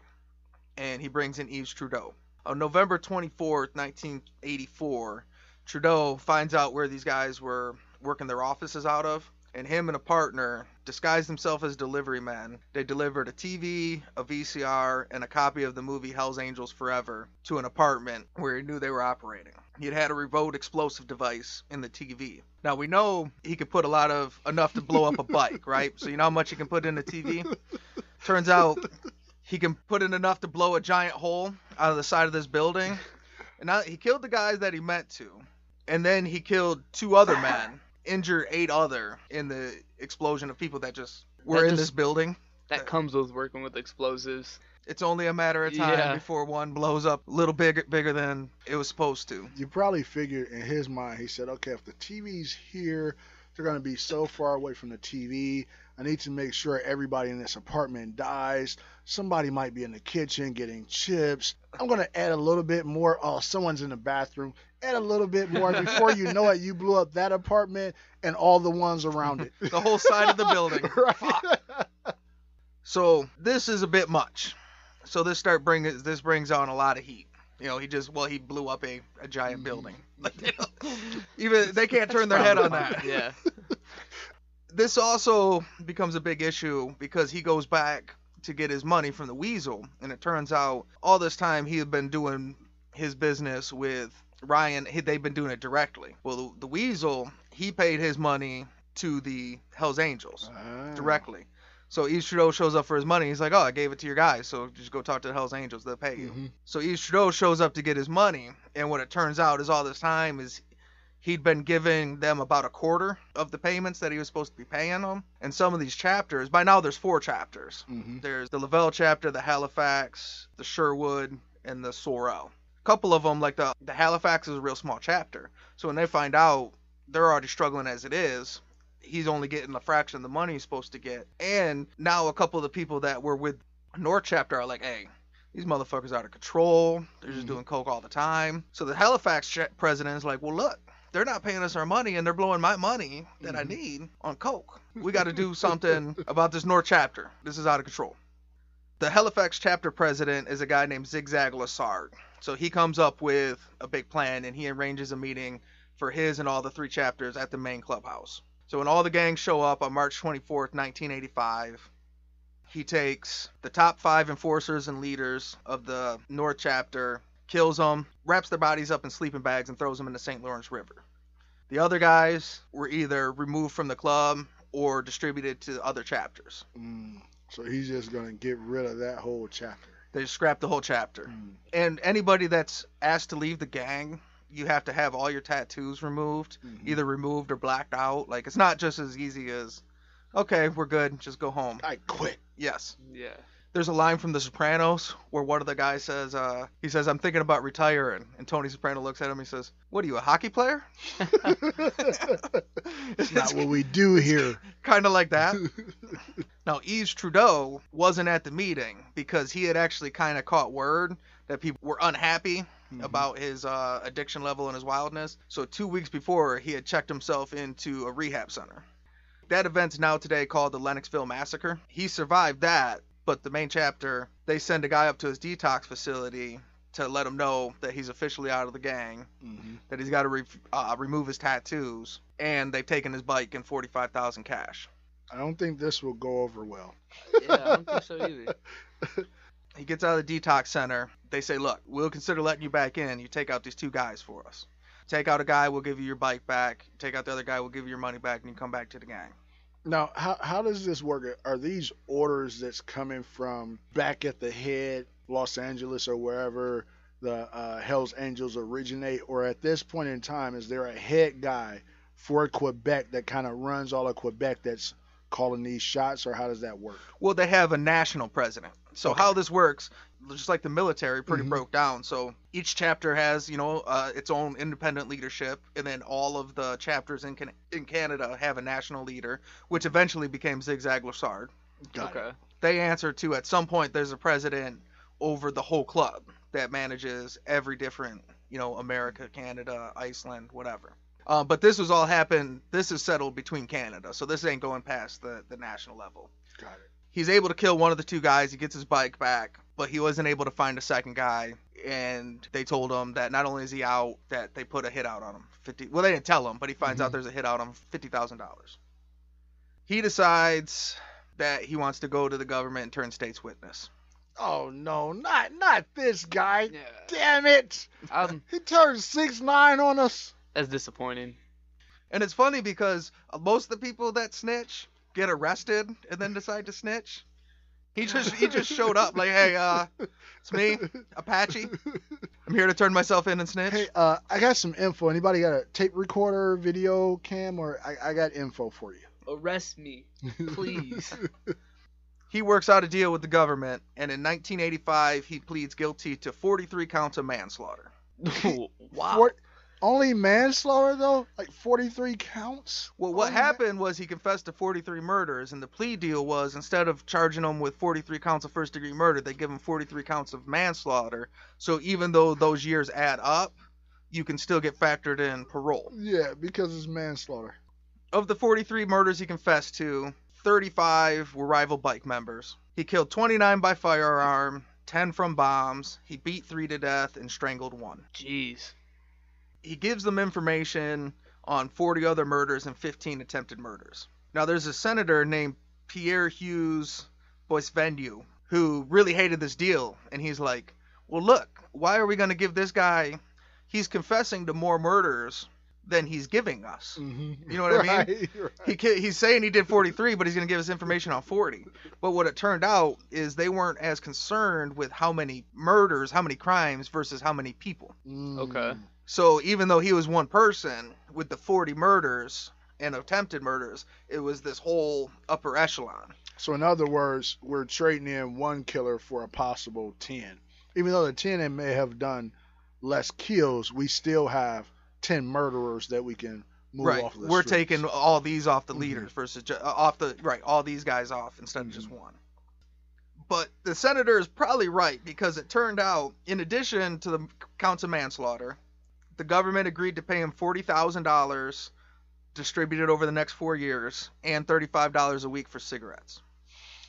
and he brings in Yves Trudeau. On November 24th, 1984, Trudeau finds out where these guys were working their offices out of, and him and a partner disguised themselves as delivery men. They delivered a TV, a VCR, and a copy of the movie Hell's Angels Forever to an apartment where he knew they were operating. He had had a remote explosive device in the TV. Now we know he could put a lot of enough to blow up a bike, right? So you know how much he can put in a TV? Turns out he can put in enough to blow a giant hole out of the side of this building. And now he killed the guys that he meant to. And then he killed two other men, injured eight other in the explosion of people that just were That in just- this building. That comes with working with explosives. It's only a matter of time Yeah. before one blows up a little bigger bigger than it was supposed to. You probably figured in his mind, he said, okay, if the TV's here, they're going to be so far away from the TV. I need to make sure everybody in this apartment dies. Somebody might be in the kitchen getting chips. I'm going to add a little bit more. Oh, someone's in the bathroom. Add a little bit more. Before you know it, you blew up that apartment and all the ones around it. The whole side of the building. right? So this is a bit much. So this start bringing this brings on a lot of heat. You know, he just well he blew up a, a giant building. Like, you know, even they can't turn their head on that. Yeah. This also becomes a big issue because he goes back to get his money from the Weasel, and it turns out all this time he had been doing his business with Ryan. He, they've been doing it directly. Well, the, the Weasel he paid his money to the Hell's Angels Ah. directly. So Yves Trudeau shows up for his money. He's like, "Oh, I gave it to your guys, so just go talk to the Hell's Angels. They'll pay you." Mhm. So Yves Trudeau shows up to get his money, and what it turns out is all this time is he'd been giving them about a quarter of the payments that he was supposed to be paying them. And some of these chapters, by now there's four chapters. Mhm. There's the Laval chapter, the Halifax, the Sherbrooke, and the Sorel. A couple of them, like the the Halifax, is a real small chapter. So when they find out they're already struggling as it is, he's only getting a fraction of the money he's supposed to get. And now a couple of the people that were with North chapter are like, hey, these motherfuckers are out of control. They're just Mhm. doing coke all the time. So the Halifax president is like, well, look, they're not paying us our money and they're blowing my money that I Mhm. need on coke. We got to do something about this North chapter. This is out of control. The Halifax chapter president is a guy named Zigzag Lessard. So he comes up with a big plan and he arranges a meeting for his and all the three chapters at the main clubhouse. So when all the gangs show up on March 24th, 1985, he takes the top five enforcers and leaders of the North chapter, kills them, wraps their bodies up in sleeping bags, and throws them in the St. Lawrence River. The other guys were either removed from the club or distributed to other chapters. Mm. So he's just going to get rid of that whole chapter. They just scrapped the whole chapter. Mm. And anybody that's asked to leave the gang, you have to have all your tattoos removed, Mhm. either removed or blacked out. Like it's not just as easy as, okay, we're good, just go home. I quit. Yes. Yeah. There's a line from The Sopranos where one of the guys says, uh, he says, I'm thinking about retiring. And Tony Soprano looks at him. He says, What are you, a hockey player? It's not what we do here. kind of like that. now, Yves Trudeau wasn't at the meeting because he had actually kind of caught word that people were unhappy Mhm. about his uh, addiction level and his wildness. So, two weeks before, he had checked himself into a rehab center. That event's now today called the Lennoxville Massacre. He survived that, but the main chapter, they send a guy up to his detox facility to let him know that he's officially out of the gang, Mhm. that he's got to re- uh, remove his tattoos, and they've taken his bike and 45,000 cash. I don't think this will go over well. Yeah, I don't think so either. He gets out of the detox center. They say, look, we'll consider letting you back in. You take out these two guys for us. Take out a guy, we'll give you your bike back. Take out the other guy, we'll give you your money back, and you come back to the gang. Now, how, how does this work? Are these orders that's coming from back at the head, Los Angeles or wherever the uh, Hell's Angels originate? Or at this point in time, is there a head guy for Quebec that kind of runs all of Quebec that's calling these shots, or how does that work? Well, they have a national president. So Okay. how this works, just like the military, pretty Mhm. broke down. So each chapter has, you know, uh, its own independent leadership, and then all of the chapters in Can- in Canada have a national leader, which eventually became Zigzag Lessard. Got it. okay. They answer to at some point there's a president over the whole club that manages every different, you know, America, Canada, Iceland, whatever. Uh, but this was all happened. This is settled between Canada, so this ain't going past the the national level Got it. He's able to kill one of the two guys. He gets his bike back, but he wasn't able to find a second guy. And they told him that not only is he out, that they put a hit out on him. Fifty. Well, they didn't tell him, but he finds out Mhm. there's a hit out on him, fifty thousand dollars. He decides that he wants to go to the government and turn state's witness. Oh no, not not this guy! Yeah. Damn it! Um, He turned six nine on us. that's disappointing. And it's funny because most of the people that snitch get arrested and then decide to snitch. He just he just showed up like, hey, uh, it's me, Apache. I'm here to turn myself in and snitch. Hey, uh, I got some info. Anybody got a tape recorder, video cam, or I, I got info for you. Arrest me, please. He works out a deal with the government, and in 1985 he pleads guilty to 43 counts of manslaughter. wow. Four- only manslaughter though, like 43 counts. Well, what Only ma- happened was he confessed to 43 murders, and the plea deal was instead of charging him with 43 counts of first degree murder, they give him 43 counts of manslaughter. So even though those years add up, you can still get factored in parole. Yeah, because it's manslaughter. Of the 43 murders he confessed to, 35 were rival bike members. He killed 29 by firearm, 10 from bombs. He beat three to death and strangled one. Jeez. He gives them information on 40 other murders and 15 attempted murders. Now, there's a senator named Pierre Hugues Boisvenu who really hated this deal, and he's like, "Well, look, why are we going to give this guy? He's confessing to more murders than he's giving us. Mm-hmm. You know what I mean? right, right. He he's saying he did 43, but he's going to give us information on 40. But what it turned out is they weren't as concerned with how many murders, how many crimes versus how many people." Mm. Okay. So even though he was one person with the 40 murders and attempted murders, it was this whole upper echelon. So in other words, we're trading in one killer for a possible 10. Even though the 10 may have done less kills, we still have 10 murderers that we can move right. off of the We're streets. taking all these off the Mhm. leaders versus ju- uh, off the right, all these guys off instead of just Mhm. one. But the senator is probably right because it turned out, in addition to the counts of manslaughter, the government agreed to pay him forty thousand dollars, distributed over the next four years, and thirty-five dollars a week for cigarettes.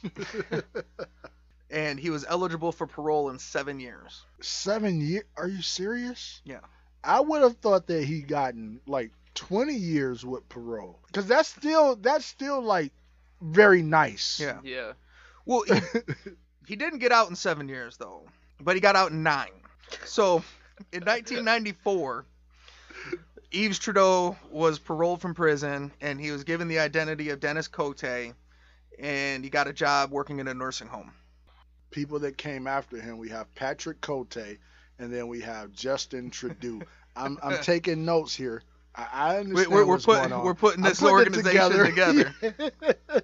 and he was eligible for parole in seven years. Seven years? Are you serious? Yeah. I would have thought that he gotten like 20 years with parole. Because that's still, that's still like very nice. Yeah. Yeah. Well, he, he didn't get out in seven years though, but he got out in nine. So, in 1994, Yves Trudeau was paroled from prison, and he was given the identity of Dennis Cote, and he got a job working in a nursing home. People that came after him, we have Patrick Cote, and then we have Justin Trudeau. I'm, I'm taking notes here. I, understand We're, we're what's going putting on. we're putting this putting organization together.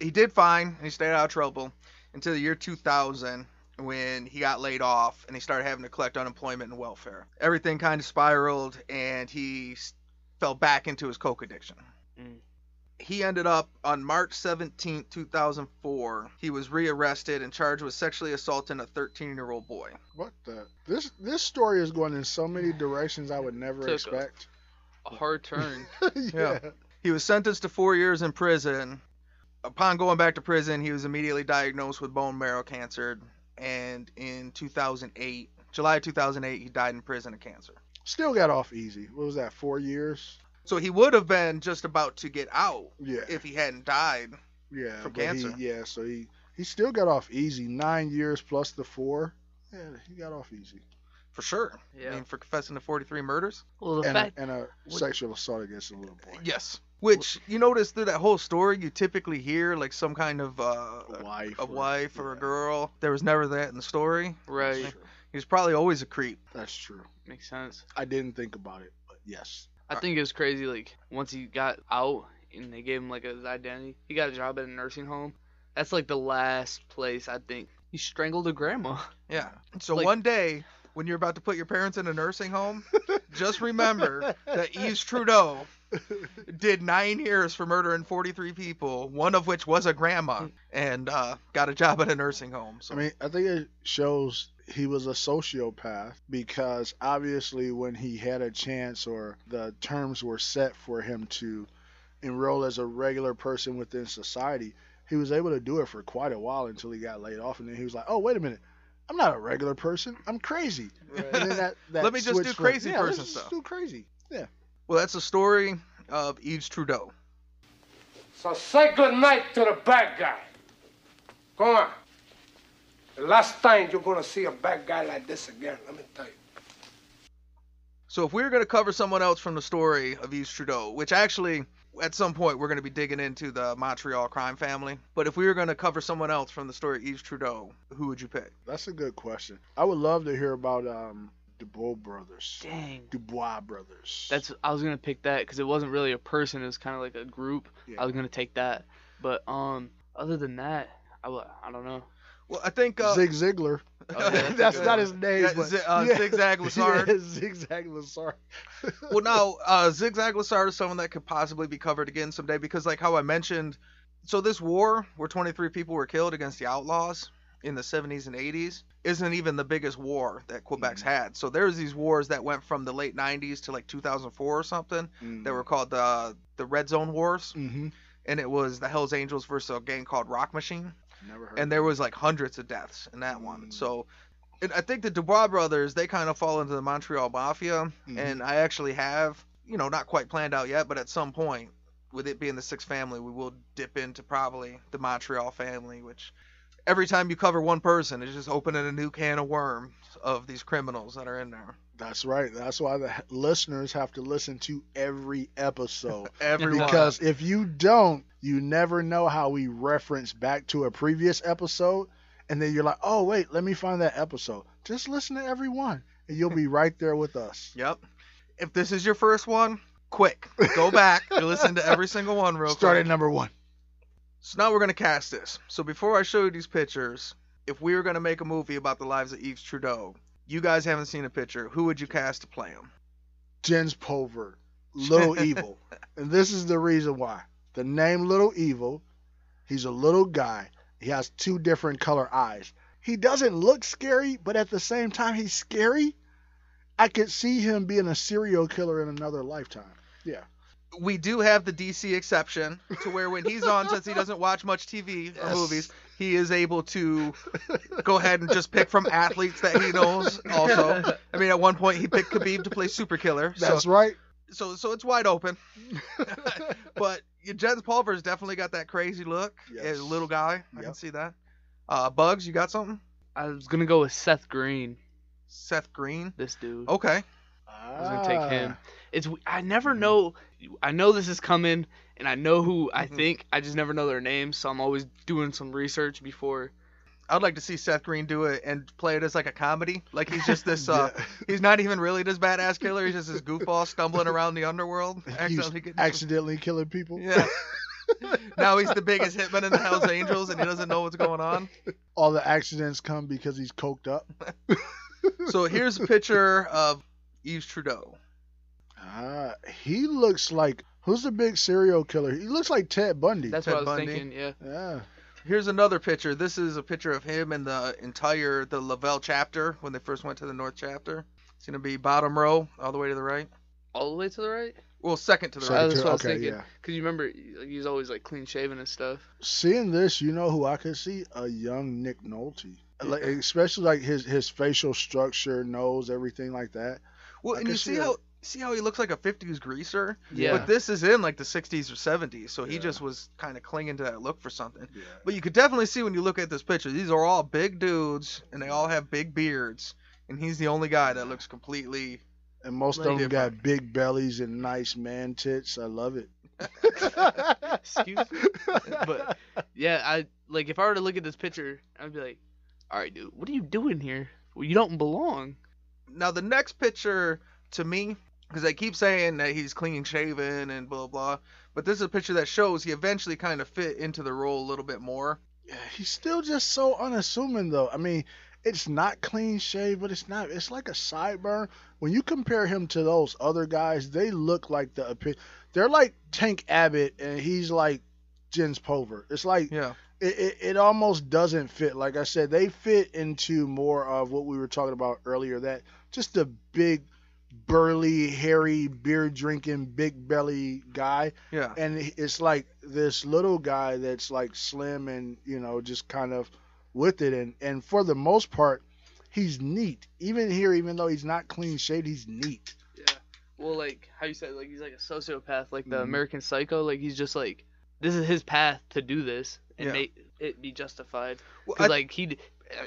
he did fine and he stayed out of trouble until the year 2000 when he got laid off and he started having to collect unemployment and welfare. Everything kind of spiraled and he fell back into his coke addiction. Mm. He ended up on March 17, 2004. He was rearrested and charged with sexually assaulting a 13-year-old boy. What the? This this story is going in so many directions I would never Took a- expect. A hard turn. yeah. He was sentenced to four years in prison. Upon going back to prison, he was immediately diagnosed with bone marrow cancer, and in 2008, July 2008, he died in prison of cancer. Still got off easy. What was that? Four years? So he would have been just about to get out Yeah. if he hadn't died. yeah. from but he- cancer. yeah. So he he still got off easy. Nine years plus the four. Yeah, he got off easy. For sure. I Yeah. mean, for confessing to 43 murders. Well, the And a, fact. and a sexual assault against a little boy. Yes. Which you notice through that whole story, you typically hear like some kind of uh, A wife. a or- wife or a girl. There was never that in the story. Right. That's true. He was probably always a creep. That's true. Makes sense. I didn't think about it, but yes. I think it was crazy. Like once he got out and they gave him like his identity, he got a job at a nursing home. That's like the last place I think he strangled a grandma. Yeah. So Like- one day, when you're about to put your parents in a nursing home, just remember that Yves Trudeau did nine years for murdering 43 people, one of which was a grandma, and uh, got a job at a nursing home. So I mean, I think it shows he was a sociopath because obviously when he had a chance or the terms were set for him to enroll as a regular person within society, he was able to do it for quite a while until he got laid off, and then he was like, "Oh, wait a minute." I'm not a regular person. I'm crazy. And then that, that Let me just do from- crazy yeah, person stuff. Do crazy. Yeah. Well, that's the story of Yves Trudeau. So say good night to the bad guy. Go on. The last time you're gonna see a bad guy like this again, let me tell you. So if we were going to cover someone else from the story of Yves Trudeau, which actually at some point we're going to be digging into the Montreal crime family, but if we were going to cover someone else from the story of Yves Trudeau, who would you pick? That's a good question. I would love to hear about um Dubois brothers. Dang. Dubois brothers. That's I was gonna pick that because it wasn't really a person. It was kind of like a group. Yeah. I was gonna take that, but um, Other than that, I I don't know. Well, I think uh, Zig Ziglar. Oh, yeah, that's that's not one. his name, Yeah, but Zi- uh, Zigzag Lessard. Yeah, Zigzag Lessard. well, now uh, Zigzag Lessard is someone that could possibly be covered again someday because, like how I mentioned, so this war where 23 people were killed against the Outlaws in the 70s and 80s isn't even the biggest war that Quebec's had. So there's these wars that went from the late 90s to like 2004 or something that were called the the Red Zone Wars, Mm-hmm. and it was the Hell's Angels versus a gang called Rock Machine. Never heard. and there was like hundreds of deaths in that Mm. one. So, and I think the Dubois brothers they kind of fall into the Montreal Mafia, Mhm. and I actually have you know not quite planned out yet, but at some point, with it being the sixth family, we will dip into probably the Montreal family, which every time you cover one person, it's just opening a new can of worms of these criminals that are in there. That's right. That's why the listeners have to listen to every episode. Everyone. because if you don't, you never know how we reference back to a previous episode. And then you're like, oh, wait, let me find that episode. Just listen to every one, and you'll be right there with us. Yep. If this is your first one, quick, go back and listen to every single one real Start quick. at number one. So now we're gonna cast this. So before I show you these pictures, if we were gonna make a movie about the lives of Yves Trudeau, you guys haven't seen a picture. Who would you cast to play him? Jens Pulver, Little Evil. And this is the reason why. The name Little Evil, he's a little guy. He has two different color eyes. He doesn't look scary, but at the same time, he's scary. I could see him being a serial killer in another lifetime. Yeah. We do have the DC exception to where when he's on, since he doesn't watch much TV or movies, he is able to go ahead and just pick from athletes that he knows. Also, I mean, at one point he picked Khabib to play Super Killer. So, That's right. so, so it's wide open. but Jens Pulver's definitely got that crazy look. Yes. Yeah, little guy. I can see that. Uh, Bugs, you got something? I was gonna go with Seth Green. Seth Green. This dude. Okay. I was gonna take him. Ah. It's I never know. I know this is coming, and I know who I Mhm. think. I just never know their names, so I'm always doing some research before. I'd like to see Seth Green do it and play it as like a comedy. Like he's just this. Uh, Yeah. he's not even really this badass killer. He's just this goofball stumbling around the underworld, accidentally getting. accidentally killing people. Yeah. now he's the biggest hitman in the Hell's Angels, and he doesn't know what's going on. All the accidents come because he's coked up. So here's a picture of Yves Trudeau. Ah, he looks like who's the big serial killer? He looks like Ted Bundy. That's Ted what I was Bundy. thinking. Yeah. yeah. Here's another picture. This is a picture of him and the entire the Laval chapter when they first went to the North chapter. It's gonna be bottom row, all the way to the right. All the way to the right. Well, second to the Second right. That's to- what I was okay, thinking. yeah. Cause you remember, he's always like clean shaven and stuff. Seeing this, you know who I could see? A young Nick Nolte. Like, especially like his his facial structure, nose, everything like that. Well, I and you see see how see how he looks like a 50s greaser. Yeah. But this is in like the 60s or 70s, so he Yeah. just was kind of clinging to that look for something. Yeah. But you could definitely see when you look at this picture, these are all big dudes, and they all have big beards, and he's the only guy that looks completely. And most of them different. got big bellies and nice man tits. I love it. Excuse me? But yeah, I like if I were to look at this picture, I'd be like, all right, dude, what are you doing here? Well, you don't belong. Now the next picture to me, because they keep saying that he's clean shaven and blah blah, but this is a picture that shows he eventually kind of fit into the role a little bit more. Yeah, He's still just so unassuming though. I mean, it's not clean shave, but it's not. It's like a sideburn. When you compare him to those other guys, they look like the. They're like Tank Abbott, and he's like Jens Pulver. It's like Yeah. it, it, it almost doesn't fit. Like I said, they fit into more of what we were talking about earlier. That just a big, burly, hairy, beer drinking, big belly guy, Yeah. and it's like this little guy that's like slim and you know just kind of with it. And and for the most part, he's neat. Even here, even though he's not clean shaved, he's neat. Yeah. Well, like how you said, like he's like a sociopath, like the Mhm. American Psycho. Like he's just like this is his path to do this and Yeah. make it be justified. Well, Cause I- like he,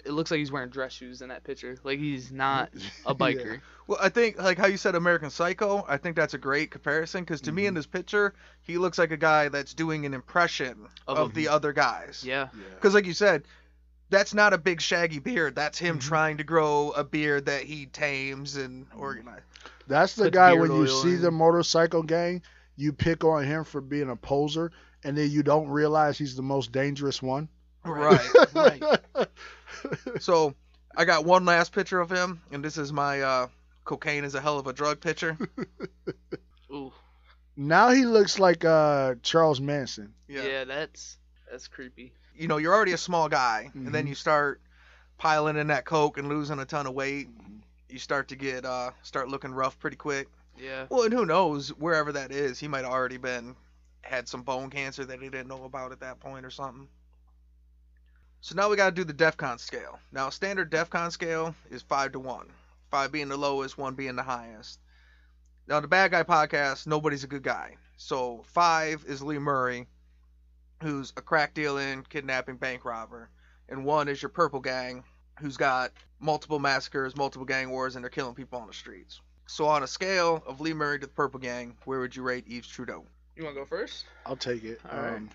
it looks like he's wearing dress shoes in that picture. Like he's not a biker. Well, I think like how you said American Psycho, I think that's a great comparison because to me in this picture, he looks like a guy that's doing an impression of, Of the other guys. Yeah. Yeah. Because like you said, that's not a big shaggy beard. That's him Mhm. trying to grow a beard that he tames and organize. That's the Puts guy when you see in. the motorcycle gang, you pick on him for being a poser, and then you don't realize he's the most dangerous one. Right. Right. So I got one last picture of him, and this is my uh, cocaine is a hell of a drug picture. Ooh. now he looks like uh, Charles Manson. Yeah. that's that's creepy. You know, you're already a small guy, and then Mhm. you start piling in that coke and losing a ton of weight. You start to get uh, start looking rough pretty quick. Yeah. Well, and who knows wherever that is, he might have already been had some bone cancer that he didn't know about at that point or something. So now we got to do the DEFCON scale. Now, standard DEFCON scale is five to one, five being the lowest, one being the highest. Now, the bad guy podcast, nobody's a good guy. So five is Lee Murray, who's a crack dealing, kidnapping, bank robber, and one is your purple gang, who's got multiple massacres, multiple gang wars, and they're killing people on the streets. So on a scale of Lee Murray to the Purple Gang, where would you rate Yves Trudeau? You want to go first? I'll take it. All right. Um,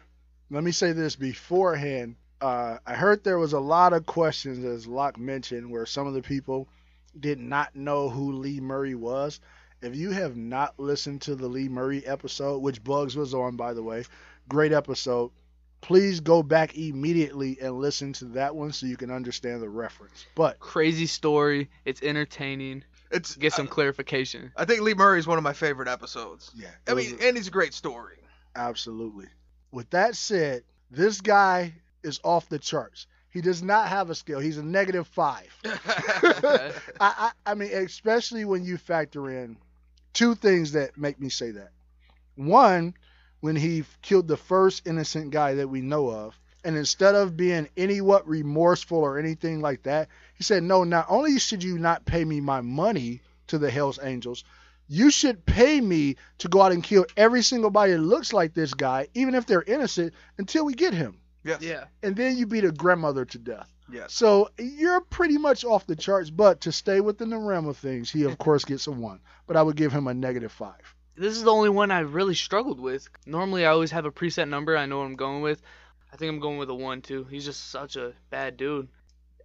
let me say this beforehand. Uh, I heard there was a lot of questions, as Lock mentioned, where some of the people did not know who Lee Murray was. If you have not listened to the Lee Murray episode, which Bugs was on, by the way, great episode, please go back immediately and listen to that one so you can understand the reference. But Crazy story. It's entertaining. It's Get some clarification. I think Lee Murray is one of my favorite episodes. yeah, I mean, a- and he's a great story. Absolutely. With that said, this guy is off the charts. He does not have a scale. He's a negative five. I, I, I mean, especially when you factor in two things that make me say that. One, when he killed the first innocent guy that we know of, and instead of being any what remorseful or anything like that, he said, No, not only should you not pay me my money to the Hells Angels, you should pay me to go out and kill every single body that looks like this guy, even if they're innocent, until we get him. Yes. Yeah. And then you beat a grandmother to death. Yes. So you're pretty much off the charts, but to stay within the realm of things, he of course gets a one. But I would give him a negative five. This is the only one I've really struggled with. Normally, I always have a preset number. I know what I'm going with. I think I'm going with a one too. He's just such a bad dude.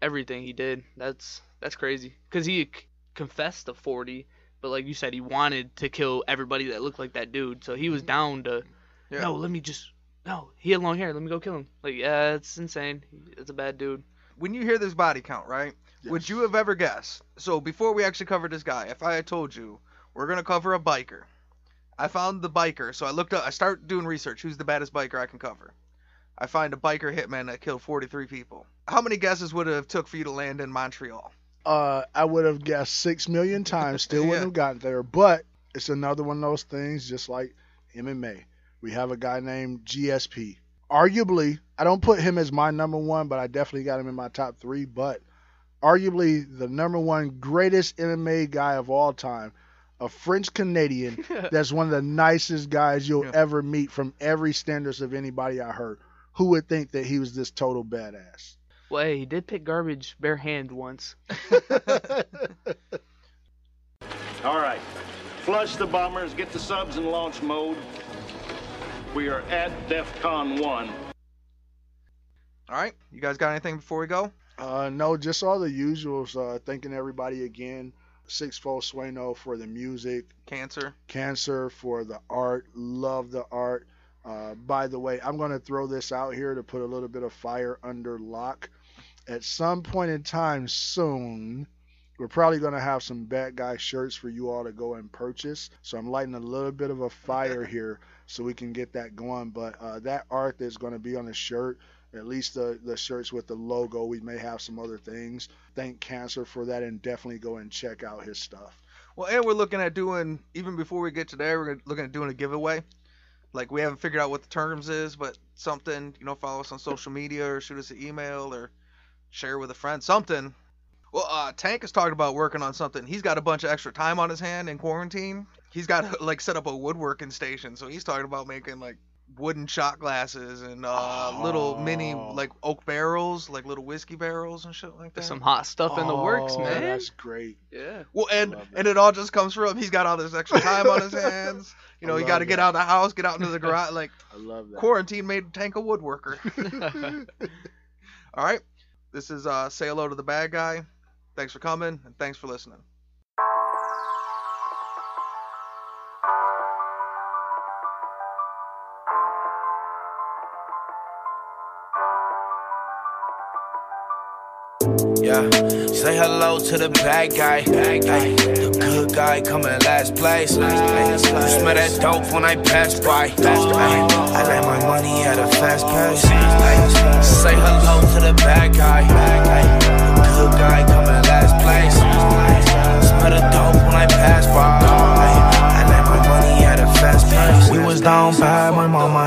Everything he did, that's that's crazy. Cause he c- confessed to 40, but like you said, he wanted to kill everybody that looked like that dude. So he was mm-hmm. down to, Yeah. no, let me just, no, he had long hair. Let me go kill him. Like, yeah, it's insane. It's a bad dude. When you hear this body count, right? Would you have ever guessed? So before we actually covered this guy, if I had told you we're gonna cover a biker, I found the biker. So I looked up. I start doing research. Who's the baddest biker I can cover? I find a biker hitman that killed 43 people. How many guesses would it have took for you to land in Montreal? Uh, I would have guessed six million times, still wouldn't Yeah. have gotten there. But it's another one of those things, just like MMA. We have a guy named GSP. Arguably, I don't put him as my number one, but I definitely got him in my top three. But arguably the number one greatest MMA guy of all time, a French Canadian that's one of the nicest guys you'll Yeah. ever meet from every standards of anybody I heard. Who would think that he was this total badass? Well, hey, he did pick garbage bare hand once. All right. Flush the bombers, get the subs in launch mode. We are at DEFCON 1. All right. You guys got anything before we go? Uh, no, just all the usuals. Uh, thanking everybody again. Sixfold Sueno for the music, Cancer. Cancer for the art. Love the art. Uh, by the way, I'm going to throw this out here to put a little bit of fire under lock. At some point in time soon, we're probably going to have some bad guy shirts for you all to go and purchase. So I'm lighting a little bit of a fire here so we can get that going. But uh, that art that's going to be on the shirt, at least the, the shirts with the logo, we may have some other things. Thank Cancer for that and definitely go and check out his stuff. Well, and we're looking at doing even before we get to there, we're looking at doing a giveaway. Like we haven't figured out what the terms is, but something you know, follow us on social media or shoot us an email or share with a friend, something. Well, uh, Tank is talking about working on something. He's got a bunch of extra time on his hand in quarantine. He's got like set up a woodworking station, so he's talking about making like wooden shot glasses and uh, little mini Oh. like oak barrels, like little whiskey barrels and shit like that. There's some hot stuff in the works, Oh, man. That's great. Yeah. Well, and and it all just comes from he's got all this extra time on his hands. You know, I he got to get out of the house, get out into the garage. Like I love that. quarantine made Tank a woodworker. all right, this is uh, say hello to the bad guy. Thanks for coming and thanks for listening. Hello to the bad guy. Ay, the good guy coming last place. Ay, you smell that dope when I pass by. Ay, I let my money at a fast pace. Ay, say hello to the bad guy. Ay, the good guy coming last place. Smell the dope when I pass by. I let my money at a fast pace. We was down bad, my mama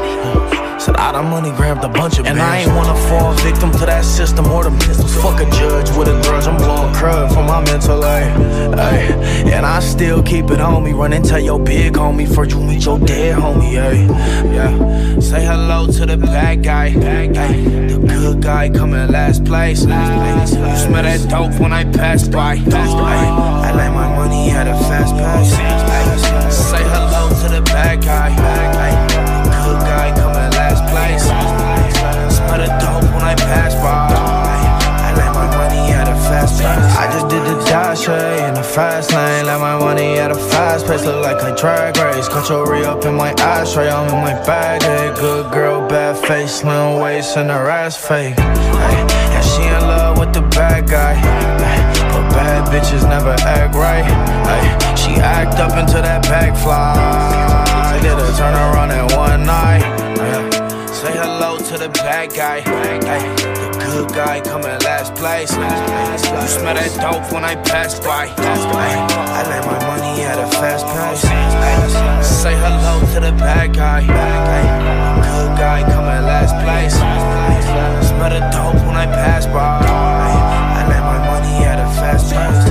Said I done money grabbed a bunch of And I ain't wanna fall victim to that system or the pistols. Fuck a judge with a grudge, I'm blowing crud for my mental, ay, ay. And I still keep it on me, run and tell your big homie first you meet your dead homie, ay. Yeah, say hello to the bad guy, ay. The good guy coming last place, ay. You smell that dope when I pass by, ay. I like my money at a fast pass. ay. Say hello to the bad guy, the in the fast lane. Let my money at a fast pace. Look like a drag race. Cut your re up in my ashtray. I'm in my bag. Hey, good girl, bad face, slim waist, and her ass fake. Hey, yeah, she in love with the bad guy. Hey, but bad bitches never act right. Hey, she act up into that bag fly. Did a turn around in one night. Yeah. Say hello to the bad guy. Ay, hood guy coming last place. You smell that dope when I pass by. I let my money at a fast pace. Say hello to the bad guy. Good guy coming last place. Smell the dope when I pass by. I let my money at a fast pace.